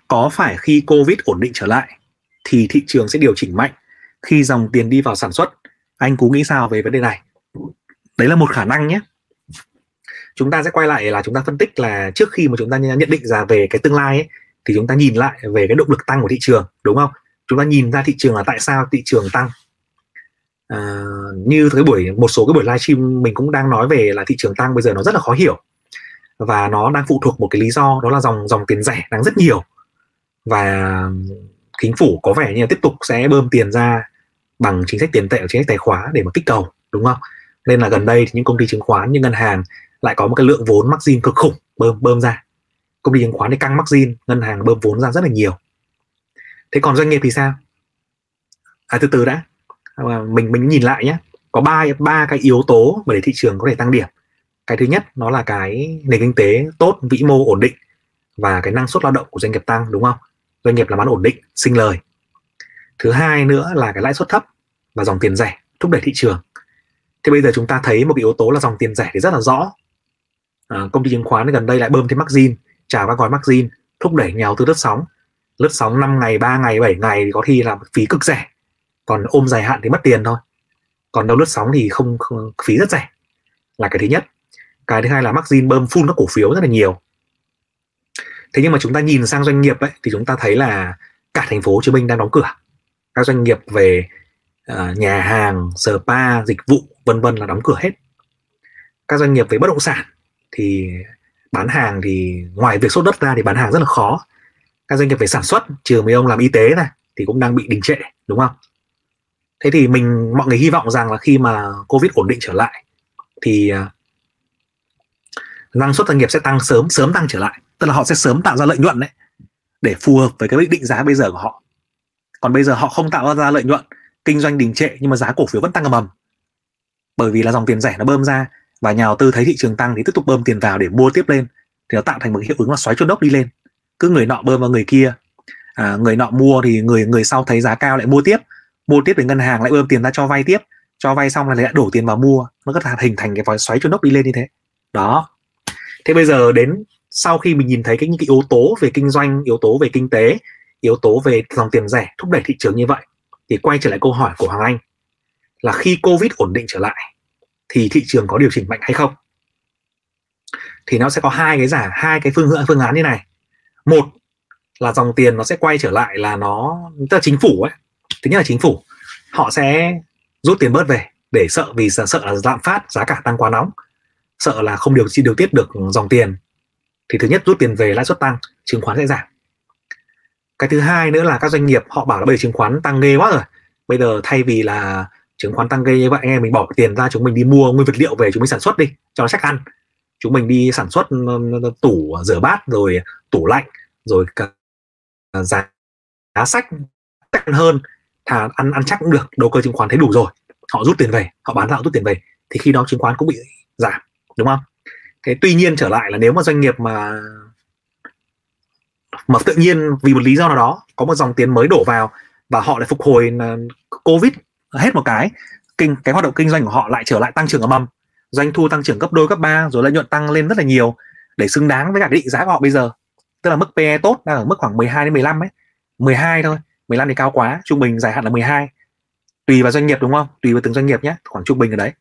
Có phải khi covid ổn định trở lại thì thị trường sẽ điều chỉnh mạnh khi dòng tiền đi vào sản xuất? Anh cú nghĩ sao về vấn đề này? Đấy là một khả năng nhé. Chúng ta sẽ quay lại là chúng ta phân tích là trước khi mà chúng ta nhận định ra về cái tương lai ấy, thì chúng ta nhìn lại về cái động lực tăng của thị trường đúng không? Chúng ta nhìn ra thị trường là tại sao thị trường tăng. À, như cái buổi một số cái buổi livestream mình cũng đang nói về là thị trường tăng bây giờ nó rất là khó hiểu. Và nó đang phụ thuộc một cái lý do đó là dòng dòng tiền rẻ đang rất nhiều. Và chính phủ có vẻ như là tiếp tục sẽ bơm tiền ra bằng chính sách tiền tệ chính sách tài khóa để mà kích cầu đúng không? Nên là gần đây thì những công ty chứng khoán như ngân hàng lại có một cái lượng vốn margin cực khủng bơm bơm ra công ty chứng khoán thì căng margin ngân hàng bơm vốn ra rất là nhiều. Thế còn doanh nghiệp thì sao? À từ từ đã. À, mình mình nhìn lại nhé có ba ba cái yếu tố mà để thị trường có thể tăng điểm. Cái thứ nhất nó là cái nền kinh tế tốt vĩ mô ổn định và cái năng suất lao động của doanh nghiệp tăng đúng không? Doanh nghiệp làm ăn ổn định sinh lời. Thứ hai nữa là cái lãi suất thấp và dòng tiền rẻ thúc đẩy thị trường. Thế bây giờ chúng ta thấy một cái yếu tố là dòng tiền rẻ thì rất là rõ. À, công ty chứng khoán gần đây lại bơm thêm margin trả các gói margin thúc đẩy nhau từ lướt sóng. Lướt sóng 5 ngày 3 ngày 7 ngày thì có khi là phí cực rẻ. Còn ôm dài hạn thì mất tiền thôi. Còn đâu lướt sóng thì không, không phí rất rẻ. Là cái thứ nhất. Cái thứ hai là margin bơm full các cổ phiếu rất là nhiều. Thế nhưng mà chúng ta nhìn sang doanh nghiệp ấy thì chúng ta thấy là cả thành phố Hồ Chí Minh đang đóng cửa. Các doanh nghiệp về uh, nhà hàng spa dịch vụ vân vân là đóng cửa hết. Các doanh nghiệp về bất động sản thì bán hàng thì ngoài việc sốt đất ra thì bán hàng rất là khó. Các doanh nghiệp về sản xuất, trừ mấy ông làm y tế này thì cũng đang bị đình trệ, đúng không? Thế thì mình, mọi người hy vọng rằng là khi mà covid ổn định trở lại thì à, năng suất doanh nghiệp sẽ tăng sớm sớm tăng trở lại. Tức là họ sẽ sớm tạo ra lợi nhuận đấy, để phù hợp với cái định giá bây giờ của họ. Còn bây giờ họ không tạo ra lợi nhuận, kinh doanh đình trệ nhưng mà giá cổ phiếu vẫn tăng ầm ầm. Bởi vì là dòng tiền rẻ nó bơm ra và nhà đầu tư thấy thị trường tăng thì tiếp tục bơm tiền vào để mua tiếp lên. Thì nó tạo thành một cái hiệu ứng là xoáy chôn đốc đi lên. Cứ người nọ bơm vào người kia à, người nọ mua thì người người sau thấy giá cao lại mua tiếp. Mua tiếp đến ngân hàng lại bơm tiền ra cho vay tiếp. Cho vay xong là lại đổ tiền vào mua. Nó có thể hình thành cái vòi xoáy chôn đốc đi lên như thế. Đó. Thế bây giờ đến sau khi mình nhìn thấy cái những cái yếu tố về kinh doanh yếu tố về kinh tế yếu tố về dòng tiền rẻ thúc đẩy thị trường như vậy thì quay trở lại câu hỏi của hoàng anh là khi covid ổn định trở lại thì thị trường có điều chỉnh mạnh hay không? Thì nó sẽ có hai cái giả hai cái phương phương án như này. Một là dòng tiền nó sẽ quay trở lại là nó tức là chính phủ ấy thứ nhất là chính phủ họ sẽ rút tiền bớt về để sợ vì sợ, sợ là lạm phát giá cả tăng quá nóng sợ là không điều chi điều tiết được dòng tiền. Thì thứ nhất rút tiền về lãi suất tăng chứng khoán sẽ giảm. Cái thứ hai nữa là các doanh nghiệp họ bảo là bây giờ chứng khoán tăng ghê quá rồi bây giờ thay vì là chứng khoán tăng ghê như vậy anh em mình bỏ tiền ra chúng mình đi mua nguyên vật liệu về chúng mình sản xuất đi cho nó chắc ăn. Chúng mình đi sản xuất tủ rửa bát rồi tủ lạnh rồi cả giá, giá sách chắc hơn thà ăn ăn chắc cũng được đầu cơ chứng khoán thấy đủ rồi họ rút tiền về họ bán ra rút tiền về thì khi đó chứng khoán cũng bị giảm đúng không? Cái tuy nhiên trở lại là nếu mà doanh nghiệp mà mà tự nhiên vì một lý do nào đó có một dòng tiền mới đổ vào và họ lại phục hồi ờ, covid hết một cái kinh cái hoạt động kinh doanh của họ lại trở lại tăng trưởng ở mầm doanh thu tăng trưởng gấp đôi gấp ba rồi lợi nhuận tăng lên rất là nhiều để xứng đáng với cả cái định giá của họ bây giờ. Tức là mức PE tốt đang ở mức khoảng 12 đến 15 ấy. 12 thôi 15 thì cao quá trung bình dài hạn là 12 tùy vào doanh nghiệp đúng không? Tùy vào từng doanh nghiệp nhé khoảng trung bình ở đấy.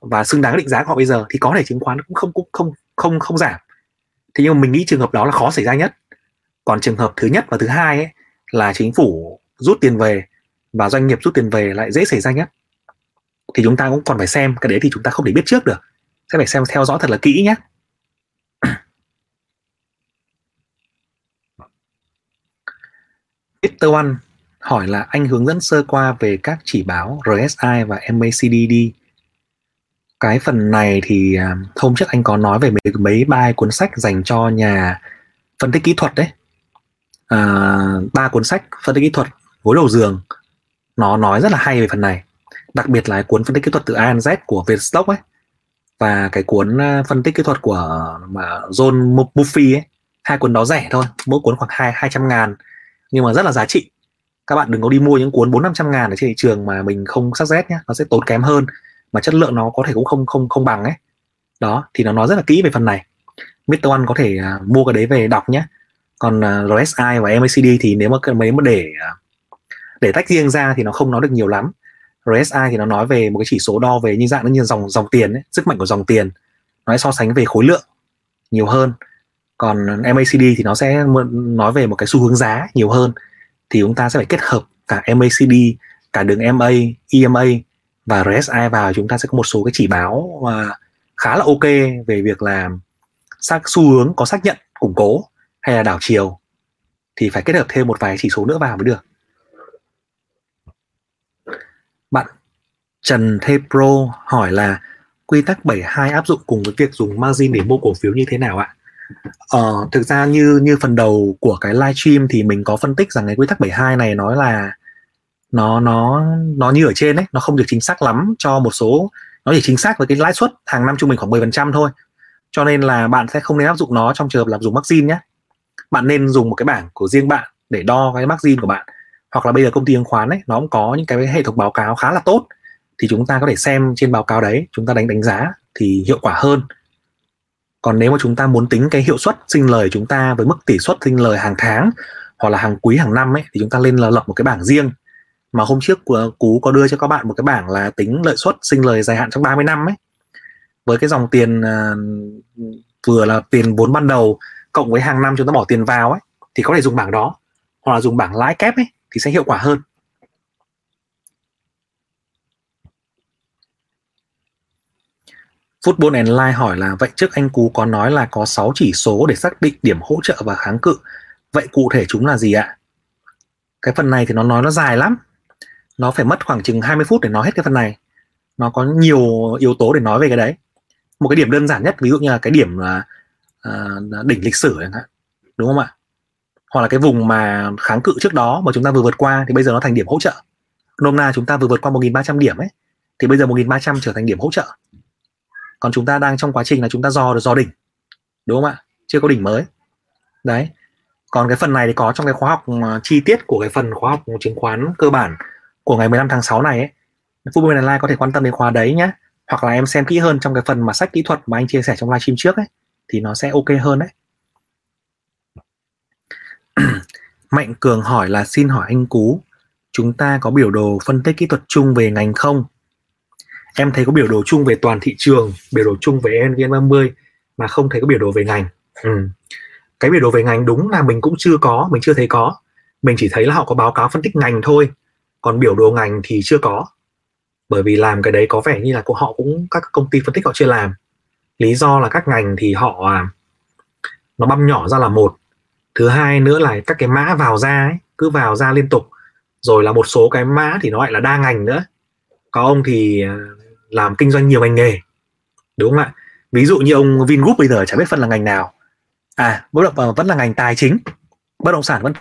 Và xứng đáng định giá của họ bây giờ thì có thể chứng khoán cũng không cũng không không không giảm. Thế nhưng mà mình nghĩ trường hợp đó là khó xảy ra nhất. Còn trường hợp thứ nhất và thứ hai ấy, là chính phủ rút tiền về và doanh nghiệp rút tiền về lại dễ xảy ra nhất. Thì chúng ta cũng còn phải xem cái đấy thì chúng ta không thể biết trước được. Sẽ phải xem theo dõi thật là kỹ nhé. Victor One hỏi là anh hướng dẫn sơ qua về các chỉ báo RSI và MACD đi cái phần này thì à, hôm trước anh có nói về mấy mấy bài cuốn sách dành cho nhà phân tích kỹ thuật đấy. À, ba cuốn sách phân tích kỹ thuật gối đầu giường nó nói rất là hay về phần này. Đặc biệt là cuốn phân tích kỹ thuật từ A đến Z của Vietstock ấy. Và cái cuốn ờ, phân tích kỹ thuật của mà John Buffy ấy hai cuốn đó rẻ thôi mỗi cuốn khoảng hai hai trăm ngàn. Nhưng mà rất là giá trị. Các bạn đừng có đi mua những cuốn bốn năm trăm ngàn ở trên thị trường mà mình không sắc rét nhé nó sẽ tốn kém hơn. Mà chất lượng nó có thể cũng không không không bằng ấy. Đó thì nó nói rất là kỹ về phần này. Mr. One có thể uh, mua cái đấy về đọc nhé còn à, uh, RSI và MACD thì nếu mà mấy mà để uh, để tách riêng ra thì nó không nói được nhiều lắm. RSI thì nó nói về một cái chỉ số đo về như dạng như dòng dòng tiền ấy, sức mạnh của dòng tiền. Nó so sánh về khối lượng nhiều hơn. Còn MACD thì nó sẽ nói về một cái xu hướng giá nhiều hơn. Thì chúng ta sẽ phải kết hợp cả MACD cả đường MA, EMA và RSI vào. Chúng ta sẽ có một số cái chỉ báo mà khá là ok về việc là xác xu hướng có xác nhận củng cố hay là đảo chiều. Thì phải kết hợp thêm một vài chỉ số nữa vào mới được bạn Trần Thê Pro hỏi là quy tắc 72 áp dụng cùng với việc dùng margin để mua cổ phiếu như thế nào ạ? Ờ, thực ra như như phần đầu của cái live stream thì mình có phân tích rằng cái quy tắc 72 này nói là nó nó nó như ở trên đấy, nó không được chính xác lắm cho một số nó chỉ chính xác với cái lãi suất hàng năm trung bình khoảng 10% thôi. Cho nên là bạn sẽ không nên áp dụng nó trong trường hợp là dùng margin nhé. Bạn nên dùng một cái bảng của riêng bạn để đo cái margin của bạn. Hoặc là bây giờ công ty chứng khoán ấy nó cũng có những cái hệ thống báo cáo khá là tốt thì chúng ta có thể xem trên báo cáo đấy chúng ta đánh đánh giá thì hiệu quả hơn. Còn nếu mà chúng ta muốn tính cái hiệu suất sinh lời chúng ta với mức tỷ suất sinh lời hàng tháng hoặc là hàng quý hàng năm ấy thì chúng ta lên là lập một cái bảng riêng. Mà hôm trước của cú có đưa cho các bạn một cái bảng là tính lợi suất sinh lời dài hạn trong 30 năm ấy. Với cái dòng tiền uh, vừa là tiền vốn ban đầu cộng với hàng năm chúng ta bỏ tiền vào ấy thì có thể dùng bảng đó hoặc là dùng bảng lãi kép ấy thì sẽ hiệu quả hơn Football and hỏi là vậy trước anh Cú có nói là có 6 chỉ số để xác định điểm hỗ trợ và kháng cự. Vậy cụ thể chúng là gì ạ? Cái phần này thì nó nói nó dài lắm. Nó phải mất khoảng chừng 20 phút để nói hết cái phần này. Nó có nhiều yếu tố để nói về cái đấy. Một cái điểm đơn giản nhất ví dụ như là cái điểm là uh, đỉnh lịch sử chẳng hạn. Đúng không ạ? Hoặc là cái vùng mà kháng cự trước đó mà chúng ta vừa vượt qua thì bây giờ nó thành điểm hỗ trợ. Nôm na chúng ta vừa vượt qua 1.300 điểm ấy, thì bây giờ 1.300 trở thành điểm hỗ trợ. Còn chúng ta đang trong quá trình là chúng ta dò được dò đỉnh, đúng không ạ? Chưa có đỉnh mới. Đấy. Còn cái phần này thì có trong cái khóa học ờ, chi tiết của cái phần khóa học chứng khoán cơ bản của ngày 15 tháng 6 này ấy. Full Online có thể quan tâm đến khóa đấy nhé hoặc là em xem kỹ hơn trong cái phần mà sách kỹ thuật mà anh chia sẻ trong livestream trước ấy, thì nó sẽ ok hơn đấy. Mạnh Cường hỏi là xin hỏi anh Cú, chúng ta có biểu đồ phân tích kỹ thuật chung về ngành không? Em thấy có biểu đồ chung về toàn thị trường, biểu đồ chung về NVN30 mà không thấy có biểu đồ về ngành. Ừ. cái biểu đồ về ngành đúng là mình cũng chưa có, mình chưa thấy có. Mình chỉ thấy là họ có báo cáo phân tích ngành thôi, còn biểu đồ ngành thì chưa có. Bởi vì làm cái đấy có vẻ như là của họ cũng, các công ty phân tích họ chưa làm. Lý do là các ngành thì họ à, nó băm nhỏ ra là một thứ hai nữa là các cái mã vào ra ấy, cứ vào ra liên tục. Rồi là một số cái mã thì nó lại là đa ngành nữa. Có ông thì à, làm kinh doanh nhiều ngành nghề đúng không ạ? Ví dụ như ông Vingroup bây giờ chả biết phân là ngành nào. À bất động ờ, vẫn là ngành tài chính bất động sản vẫn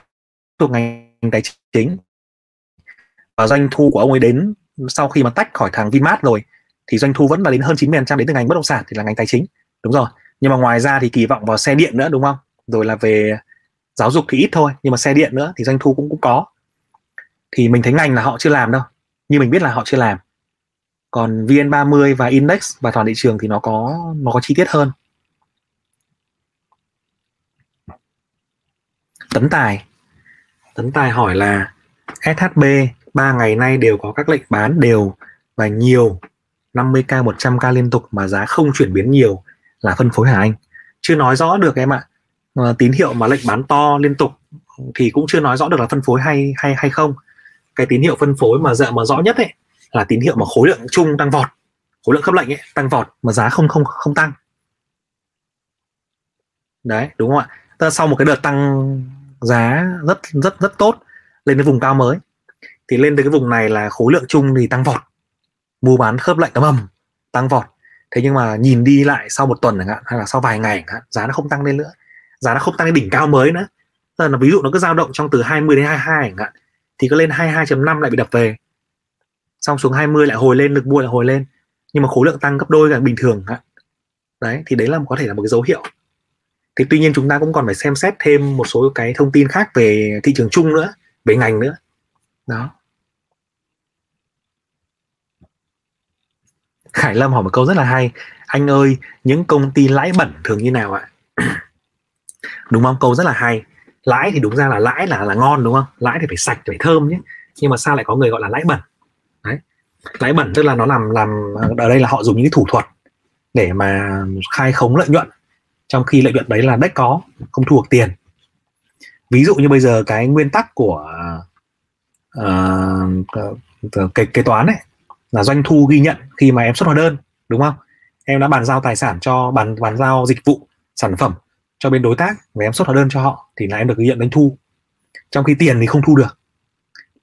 thuộc ngành tài chính. Và doanh thu của ông ấy đến sau khi mà tách khỏi thằng Vinmart rồi thì doanh thu vẫn là đến hơn 90% đến từ ngành bất động sản thì là ngành tài chính đúng rồi. Nhưng mà ngoài ra thì kỳ vọng vào xe điện nữa đúng không? Rồi là về giáo dục thì ít thôi nhưng mà xe điện nữa thì doanh thu cũng cũng có. Thì mình thấy ngành là họ chưa làm đâu nhưng mình biết là họ chưa làm. Còn VN30 và index và toàn thị trường thì nó có nó có chi tiết hơn. Tấn Tài. Tấn Tài hỏi là SHB 3 ngày nay đều có các lệnh bán đều và nhiều 50k 100k liên tục mà giá không chuyển biến nhiều là phân phối hả anh? Chưa nói rõ được em ạ. à, Ờ, tín hiệu mà lệnh bán to liên tục thì cũng chưa nói rõ được là phân phối hay hay hay không. Cái tín hiệu phân phối mà dạ mà rõ nhất ấy là tín hiệu mà khối lượng chung tăng vọt khối lượng khớp lệnh ấy tăng vọt mà giá không không không tăng. Đấy đúng không ạ? Ta sau một cái đợt tăng giá rất rất rất tốt lên cái vùng cao mới thì lên tới cái vùng này là khối lượng chung thì tăng vọt. Mua bán khớp lệnh ấm ầm tăng vọt. Thế nhưng mà nhìn đi lại sau một tuần chẳng hạn hay là sau vài ngày chẳng hạn, giá nó không tăng lên nữa giá nó không tăng đến đỉnh cao mới nữa. Tức là ví dụ nó cứ dao động trong từ 20 đến 22 chẳng hạn, thì có lên 22.5 lại bị đập về. Xong xuống 20 lại hồi lên, lực mua lại hồi lên. Nhưng mà khối lượng tăng gấp đôi cả bình thường ạ. Đấy, thì đấy là có thể là một cái dấu hiệu. Thì tuy nhiên chúng ta cũng còn phải xem xét thêm một số cái thông tin khác về thị trường chung nữa, về ngành nữa. Đó. Khải Lâm hỏi một câu rất là hay. Anh ơi, những công ty lãi bẩn thường như nào ạ? đúng không? Câu rất là hay. Lãi thì đúng ra là lãi là là ngon đúng không? Lãi thì phải sạch phải thơm nhé. Nhưng mà sao lại có người gọi là lãi bẩn? Đấy. Lãi bẩn tức là nó làm làm ở đây là họ dùng những cái thủ thuật để mà khai khống lợi nhuận. Trong khi lợi nhuận đấy là đất có không thu được tiền. Ví dụ như bây giờ cái nguyên tắc của uh, kế, kế toán ấy là doanh thu ghi nhận khi mà em xuất hóa đơn đúng không? Em đã bàn giao tài sản cho bàn bàn giao dịch vụ sản phẩm cho bên đối tác và em xuất hóa đơn cho họ thì là em được ghi nhận doanh thu. Trong khi tiền thì không thu được.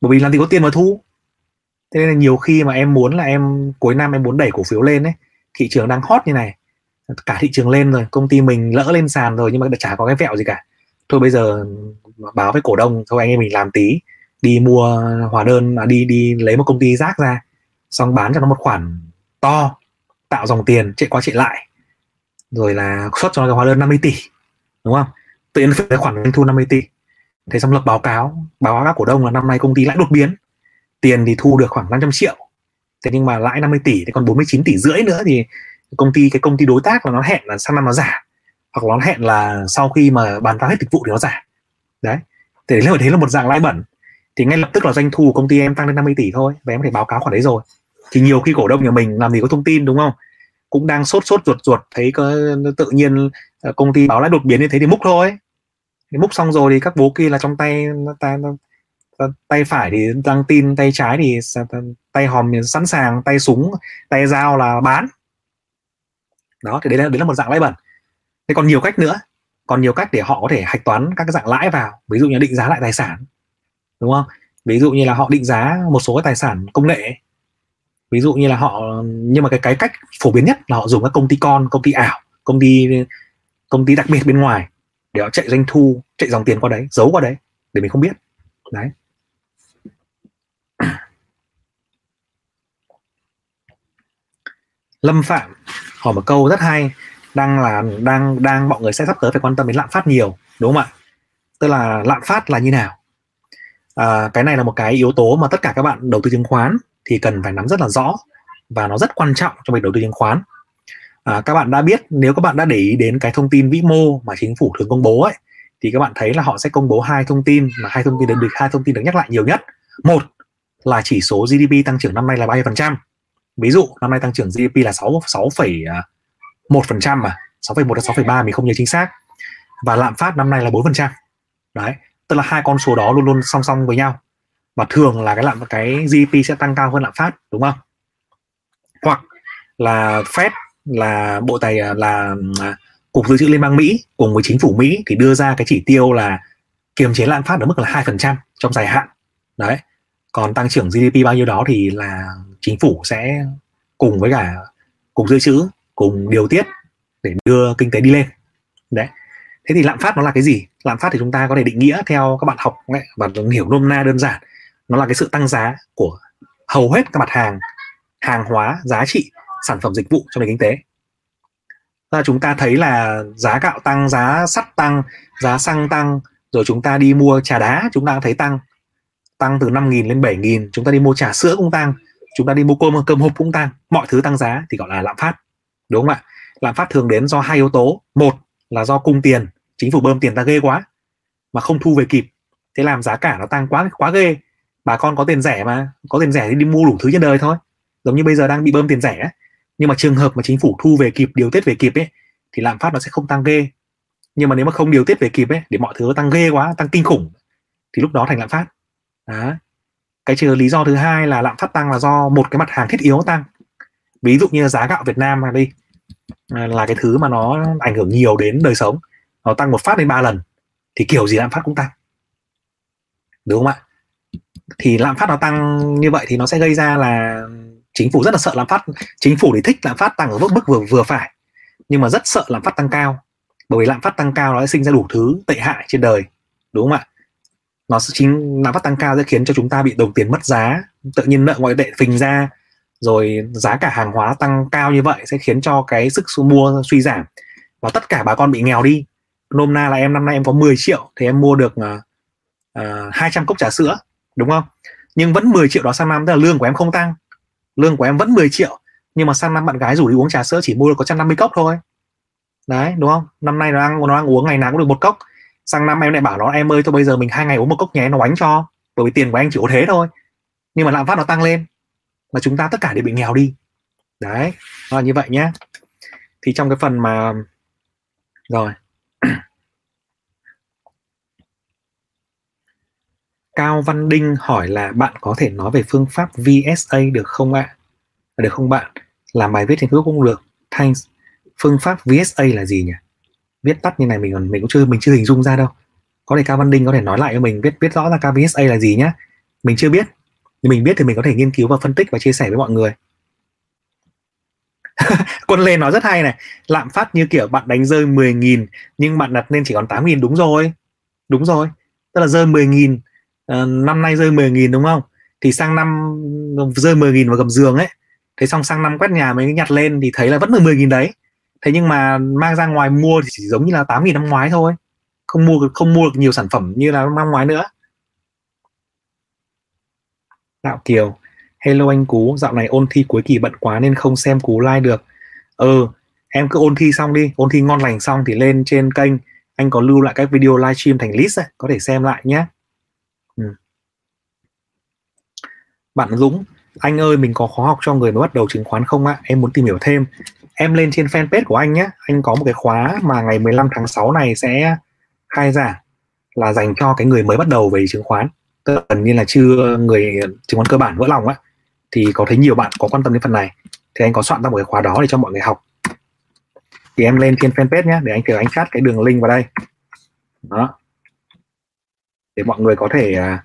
Bởi vì làm gì có tiền mà thu. Thế nên là nhiều khi mà em muốn là em cuối năm em muốn đẩy cổ phiếu lên ấy thị trường đang hot như này cả thị trường lên rồi công ty mình lỡ lên sàn rồi nhưng mà chả có cái vẹo gì cả. Thôi bây giờ báo với cổ đông thôi anh em mình làm tí đi mua hóa đơn à, đi đi lấy một công ty rác ra xong bán cho nó một khoản to tạo dòng tiền chạy qua chạy lại. Rồi là xuất cho nó cái hóa đơn 50 tỷ đúng không? Tự nhiên phải khoản doanh thu 50 tỷ. Thế xong lập báo cáo. Báo cáo các cổ đông là năm nay công ty lãi đột biến. Tiền thì thu được khoảng 500 triệu. Thế nhưng mà lãi 50 tỷ thì còn 49 tỷ rưỡi nữa thì công ty cái công ty đối tác là nó hẹn là sang năm nó giả hoặc nó hẹn là sau khi mà bàn giao hết dịch vụ thì nó giả đấy. Thì đấy là, đấy là một dạng lãi bẩn. Thì ngay lập tức là doanh thu của công ty em tăng lên 50 tỷ thôi. Và em có thể báo cáo khoản đấy rồi. Thì nhiều khi cổ đông nhà mình làm gì có thông tin đúng không? Cũng đang sốt sốt ruột ruột. Thấy có tự nhiên Ờ, công ty báo lãi đột biến như thế thì múc thôi. Thì múc xong rồi thì các bố kia là trong tay tay, tay phải thì đăng tin tay trái thì tay hòm sẵn sàng tay súng tay dao là bán. Đó thì đấy là đấy là một dạng lãi bẩn. Thế còn nhiều cách nữa. Còn nhiều cách để họ có thể hạch toán các cái dạng lãi vào. Ví dụ như định giá lại tài sản. Đúng không? Ví dụ như là họ định giá một số cái tài sản công nghệ. Ví dụ như là họ nhưng mà cái cái cách phổ biến nhất là họ dùng các công ty con công ty ảo công ty công ty đặc biệt bên ngoài để họ chạy doanh thu chạy dòng tiền qua đấy giấu qua đấy để mình không biết. Đấy. Lâm phạm hỏi một câu rất hay đang là đang đang mọi người sẽ sắp tới phải quan tâm đến lạm phát nhiều đúng không ạ? Tức là lạm phát là như nào? À, cái này là một cái yếu tố mà tất cả các bạn đầu tư chứng khoán thì cần phải nắm rất là rõ và nó rất quan trọng trong việc đầu tư chứng khoán à, các bạn đã biết nếu các bạn đã để ý đến cái thông tin vĩ mô mà chính phủ thường công bố ấy thì các bạn thấy là họ sẽ công bố hai thông tin mà hai thông tin được hai thông tin được nhắc lại nhiều nhất. Một là chỉ số GDP tăng trưởng năm nay là bao nhiêu phần trăm? Ví dụ năm nay tăng trưởng GDP là 6 6, à, một phần trăm mà 6,1 đến 6,3 mình không nhớ chính xác. Và lạm phát năm nay là 4 phần trăm. Đấy tức là hai con số đó luôn luôn song song với nhau. Và thường là cái lạm cái GDP sẽ tăng cao hơn lạm phát đúng không? Hoặc là Fed là bộ tài à, là à, cục dự trữ liên bang Mỹ cùng với chính phủ Mỹ thì đưa ra cái chỉ tiêu là kiềm chế lạm phát ở mức là hai phần trăm trong dài hạn. Đấy. Còn tăng trưởng GDP bao nhiêu đó thì là chính phủ sẽ cùng với cả cục dự trữ cùng điều tiết để đưa kinh tế đi lên. Đấy. Thế thì lạm phát nó là cái gì? Lạm phát thì chúng ta có thể định nghĩa theo các bạn học ấy, và hiểu nôm na đơn giản. Nó là cái sự tăng giá của hầu hết các mặt hàng hàng hóa giá trị sản phẩm dịch vụ trong nền kinh tế. Là chúng ta thấy là giá gạo tăng, giá sắt tăng, giá xăng tăng, rồi chúng ta đi mua trà đá, chúng ta thấy tăng. Tăng từ 5.000 lên 7.000 chúng ta đi mua trà sữa cũng tăng, chúng ta đi mua cơm cơm hộp cũng tăng. Mọi thứ tăng giá thì gọi là lạm phát, đúng không ạ? Lạm phát thường đến do hai yếu tố. Một là do cung tiền, chính phủ bơm tiền ta ghê quá, mà không thu về kịp. Thế làm giá cả nó tăng quá quá ghê. Bà con có tiền rẻ mà, có tiền rẻ thì đi mua đủ thứ trên đời thôi. Giống như bây giờ đang bị bơm tiền rẻ nhưng mà trường hợp mà chính phủ thu về kịp, điều tiết về kịp ấy, thì lạm phát nó sẽ không tăng ghê. Nhưng mà nếu mà không điều tiết về kịp ấy, để mọi thứ tăng ghê quá, tăng kinh khủng, thì lúc đó thành lạm phát. Đó. Cái trừ lý do thứ hai là lạm phát tăng là do một cái mặt hàng thiết yếu tăng. Ví dụ như giá gạo Việt Nam mà đi à, là cái thứ mà nó ảnh hưởng nhiều đến đời sống. Nó tăng một phát lên ba lần, thì kiểu gì lạm phát cũng tăng. Đúng không ạ? Thì lạm phát nó tăng như vậy thì nó sẽ gây ra là chính phủ rất là sợ lạm phát chính phủ thì thích lạm phát tăng ở mức mức vừa vừa phải nhưng mà rất sợ lạm phát tăng cao bởi vì lạm phát tăng cao nó sẽ sinh ra đủ thứ tệ hại trên đời đúng không ạ? Nó sẽ chính lạm phát tăng cao sẽ khiến cho chúng ta bị đồng tiền mất giá tự nhiên nợ ngoại tệ phình ra rồi giá cả hàng hóa tăng cao như vậy sẽ khiến cho cái sức mua suy giảm và tất cả bà con bị nghèo đi. Nôm na là em năm nay em có 10 triệu thì em mua được uh, uh, 200 cốc trà sữa đúng không? Nhưng vẫn 10 triệu đó sang năm tức là lương của em không tăng lương của em vẫn 10 triệu, nhưng mà sang năm bạn gái rủ đi uống trà sữa chỉ mua được có 150 cốc thôi. Đấy, đúng không? Năm nay nó đang nó đang uống, ngày nào cũng được một cốc. Sang năm em lại bảo nó, em ơi tôi bây giờ mình hai ngày uống một cốc nhé, nó bánh cho. Bởi vì tiền của anh chỉ có thế thôi. Nhưng mà lạm phát nó tăng lên. Mà chúng ta tất cả đều bị nghèo đi. Đấy, nó là như vậy nhé thì trong cái phần mà, rồi. Cao Văn Đinh hỏi là bạn có thể nói về phương pháp VSA được không ạ? À? Được không bạn? Làm bài viết trên Facebook cũng được. Thanks. Phương pháp VSA là gì nhỉ? Viết tắt như này mình còn mình cũng chưa mình chưa hình dung ra đâu. có thể Cao Văn Đinh có thể nói lại cho mình biết biết rõ là KVSA là gì nhé mình chưa biết nhưng mình biết thì mình có thể nghiên cứu và phân tích và chia sẻ với mọi người quân Lê nói rất hay này lạm phát như kiểu bạn đánh rơi 10.000 nhưng bạn đặt lên chỉ còn 8.000 đúng rồi đúng rồi tức là rơi 10.000 uh, năm nay rơi 10.000 đúng không? Thì sang năm rơi 10.000 vào gầm giường ấy. Thế xong sang năm quét nhà mới nhặt lên thì thấy là vẫn là 10.000 đấy. Thế nhưng mà mang ra ngoài mua thì chỉ giống như là 8.000 năm ngoái thôi. Không mua không mua được nhiều sản phẩm như là năm ngoái nữa. Đạo Kiều Hello anh Cú, dạo này ôn thi cuối kỳ bận quá nên không xem Cú like được. Ừ, em cứ ôn thi xong đi, ôn thi ngon lành xong thì lên trên kênh. Anh có lưu lại các video livestream thành list ấy, có thể xem lại nhé. Ừ. Bạn Dũng, anh ơi mình có khóa học cho người mới bắt đầu chứng khoán không ạ? Em muốn tìm hiểu thêm. Em lên trên fanpage của anh nhé, anh có một cái khóa mà ngày 15 tháng 6 này sẽ khai giảng là dành cho cái người mới bắt đầu về chứng khoán. Tức là gần như là chưa người chứng khoán cơ bản vỡ lòng á. Thì có thấy nhiều bạn có quan tâm đến phần này. Thì anh có soạn ra một cái khóa đó để cho mọi người học. Thì em lên trên fanpage nhé để anh kiểu anh chat cái đường link vào đây. Đó. Để mọi người có thể à,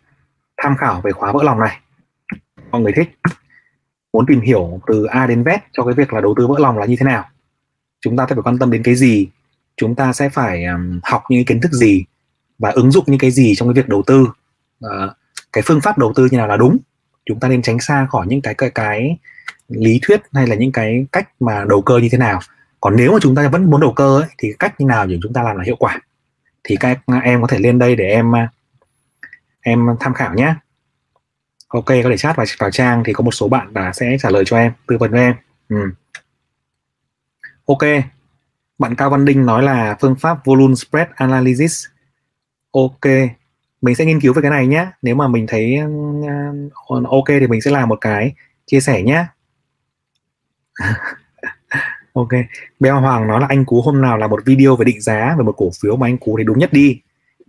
tham khảo về khóa vỡ lòng này mọi người thích. Muốn tìm hiểu từ A đến Z cho cái việc là đầu tư vỡ lòng là như thế nào. Chúng ta sẽ phải quan tâm đến cái gì? Chúng ta sẽ phải um, học những kiến thức gì? Và ứng dụng những cái gì trong cái việc đầu tư? Uh, cái phương pháp đầu tư như nào là đúng? Chúng ta nên tránh xa khỏi những cái cái cái lý thuyết hay là những cái cách mà đầu cơ như thế nào. Còn nếu mà chúng ta vẫn muốn đầu cơ ấy, thì cách như nào để chúng ta làm là hiệu quả? Thì các em có thể lên đây để em em tham khảo nhé ok có thể chat vào, vào trang thì có một số bạn đã sẽ trả lời cho em tư vấn với em. Ừ. ok. Bạn Cao Văn Đinh nói là phương pháp volume spread analysis. Ok. Mình sẽ nghiên cứu về cái này nhé nếu mà mình thấy uh, ok thì mình sẽ làm một cái chia sẻ nhé ok. Beo Hoàng nói là anh Cú hôm nào là một video về định giá về một cổ phiếu mà anh Cú thấy đúng nhất đi.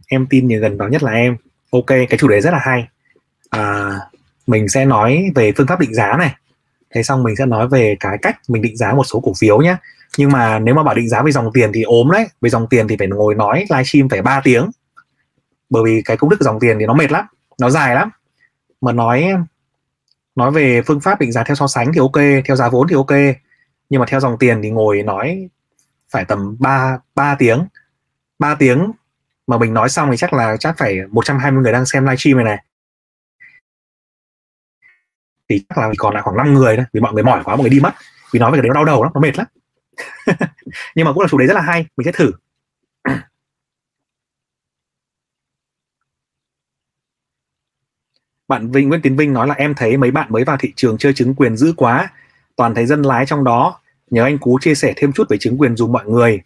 Em tin như gần đó nhất là em. Ok cái chủ đề rất là hay à, mình sẽ nói về phương pháp định giá này. Thế xong mình sẽ nói về cái cách mình định giá một số cổ phiếu nhé nhưng mà nếu mà bảo định giá về dòng tiền thì ốm đấy. Về dòng tiền thì phải ngồi nói livestream phải 3 tiếng. Bởi vì cái công thức dòng tiền thì nó mệt lắm nó dài lắm. Mà nói nói về phương pháp định giá theo so sánh thì ok theo giá vốn thì ok. Nhưng mà theo dòng tiền thì ngồi nói phải tầm 3 3 tiếng. 3 tiếng mà mình nói xong thì chắc là chắc phải 120 người đang xem livestream này này thì chắc là còn lại khoảng 5 người thôi, vì mọi người mỏi quá, mọi người đi mất. Vì nói về cái đấy nó đau đầu lắm, nó mệt lắm. Nhưng mà cũng là chủ đề rất là hay, mình sẽ thử. Bạn Vinh, Nguyễn Tiến Vinh nói là, em thấy mấy bạn mới vào thị trường chơi chứng quyền dữ quá. Toàn thấy dân lái trong đó. Nhớ anh Cú chia sẻ thêm chút về chứng quyền dùng mọi người.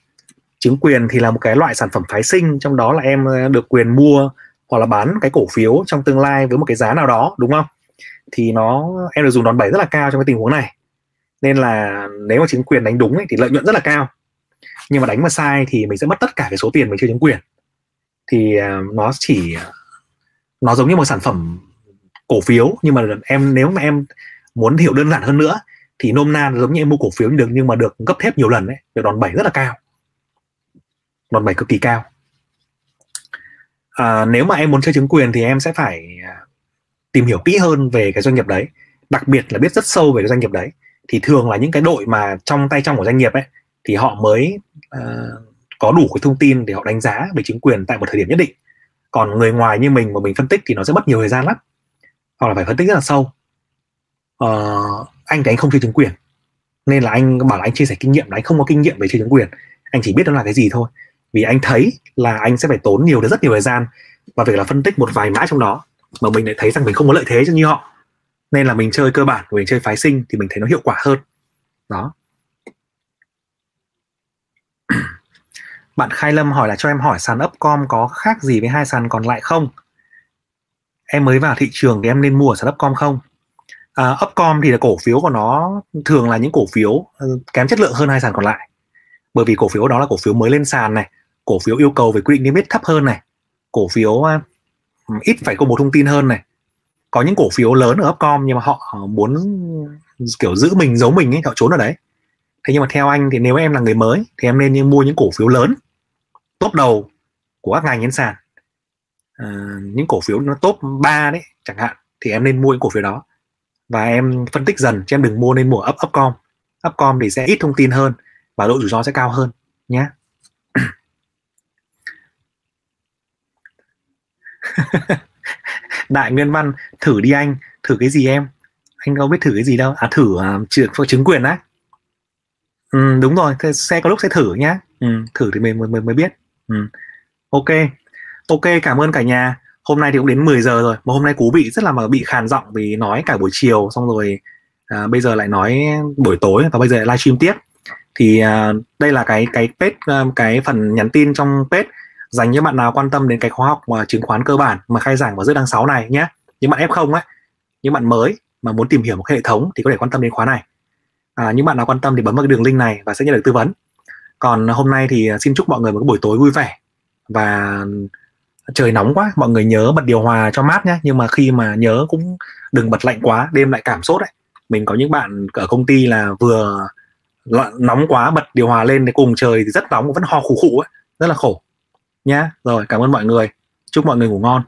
Chứng quyền thì là một cái loại sản phẩm phái sinh, trong đó là em ờ, được quyền mua hoặc là bán cái cổ phiếu trong tương lai với một cái giá nào đó, đúng không? Thì nó em được dùng đòn bẩy rất là cao trong cái tình huống này. Nên là nếu mà chứng quyền đánh đúng ấy, thì lợi nhuận rất là cao. Nhưng mà đánh mà sai thì mình sẽ mất tất cả cái số tiền mình chơi chứng quyền. Thì uh, nó chỉ nó giống như một sản phẩm cổ phiếu nhưng mà em nếu mà em muốn hiểu đơn giản hơn nữa thì nôm na giống như em mua cổ phiếu được nhưng mà được gấp thép nhiều lần đấy được đòn bẩy rất là cao. Đòn bẩy cực kỳ cao. À, nếu mà em muốn chơi chứng quyền thì em sẽ phải à, tìm hiểu kỹ hơn về cái doanh nghiệp đấy đặc biệt là biết rất sâu về cái doanh nghiệp đấy thì thường là những cái đội mà trong tay trong của doanh nghiệp ấy thì họ mới uh, có đủ cái thông tin để họ đánh giá về chính quyền tại một thời điểm nhất định. Còn người ngoài như mình mà mình phân tích thì nó sẽ mất nhiều thời gian lắm hoặc là phải phân tích rất là sâu. Uh, anh thì anh không chơi chứng quyền nên là anh bảo là anh chia sẻ kinh nghiệm là anh không có kinh nghiệm về chơi chứng quyền. Anh chỉ biết đó là cái gì thôi. Vì anh thấy là anh sẽ phải tốn nhiều rất nhiều thời gian và việc là phân tích một vài mã trong đó mà mình lại thấy rằng mình không có lợi thế như họ nên là mình chơi cơ bản mình chơi phái sinh thì mình thấy nó hiệu quả hơn đó bạn Khai Lâm hỏi là cho em hỏi sàn Upcom có khác gì với hai sàn còn lại không? Em mới vào thị trường thì em nên mua ở sàn Upcom không? À, Upcom thì là cổ phiếu của nó thường là những cổ phiếu ừ, kém chất lượng hơn hai sàn còn lại. Bởi vì cổ phiếu đó là cổ phiếu mới lên sàn này, cổ phiếu yêu cầu về quy định niêm yết thấp hơn này, cổ phiếu uh, ít phải công bố thông tin hơn này. Có những cổ phiếu lớn ở Upcom nhưng mà họ ờ, muốn kiểu giữ mình giấu mình ấy họ trốn ở đấy. Thế nhưng mà theo anh thì nếu em là người mới thì em nên mua những cổ phiếu lớn top đầu của các ngành trên sàn. À, những cổ phiếu nó top 3 đấy chẳng hạn thì em nên mua những cổ phiếu đó. Và em phân tích dần chứ em đừng mua nên mua up upcom. Upcom thì sẽ ít thông tin hơn và độ rủi ro sẽ cao hơn nhé đại nguyên văn thử đi anh. Thử cái gì em? Anh không biết thử cái gì đâu. À thử uh, chứng quyền á. Ừ, đúng rồi. Thế xe có lúc sẽ thử nhá. Ừ, thử thì mình mới mới biết. Ừ. ok. Ok cảm ơn cả nhà. Hôm nay thì cũng đến 10 giờ rồi mà hôm nay cú bị rất là mà bị khàn giọng vì nói cả buổi chiều xong rồi à, bây giờ lại nói buổi tối và bây giờ lại livestream tiếp. Thì à, đây là cái cái page à, cái phần nhắn tin trong page dành cho bạn nào quan tâm đến cái khóa học mà chứng khoán cơ bản mà khai giảng vào giữa tháng 6 này nhé. Những bạn F0 ấy những bạn mới mà muốn tìm hiểu một cái hệ thống thì có thể quan tâm đến khóa này. À, những bạn nào quan tâm thì bấm vào cái đường link này và sẽ nhận được tư vấn. Còn hôm nay thì ờ, xin chúc mọi người một cái buổi tối vui vẻ và trời nóng quá mọi người nhớ bật điều hòa cho mát nhé. Nhưng mà khi mà nhớ cũng đừng bật lạnh quá đêm lại cảm sốt đấy mình có những bạn ở công ty là vừa nóng quá bật điều hòa lên để cùng trời thì rất nóng vẫn ho khủ khủ ấy. Rất là khổ nhá. Rồi cảm ơn mọi người. Chúc mọi người ngủ ngon.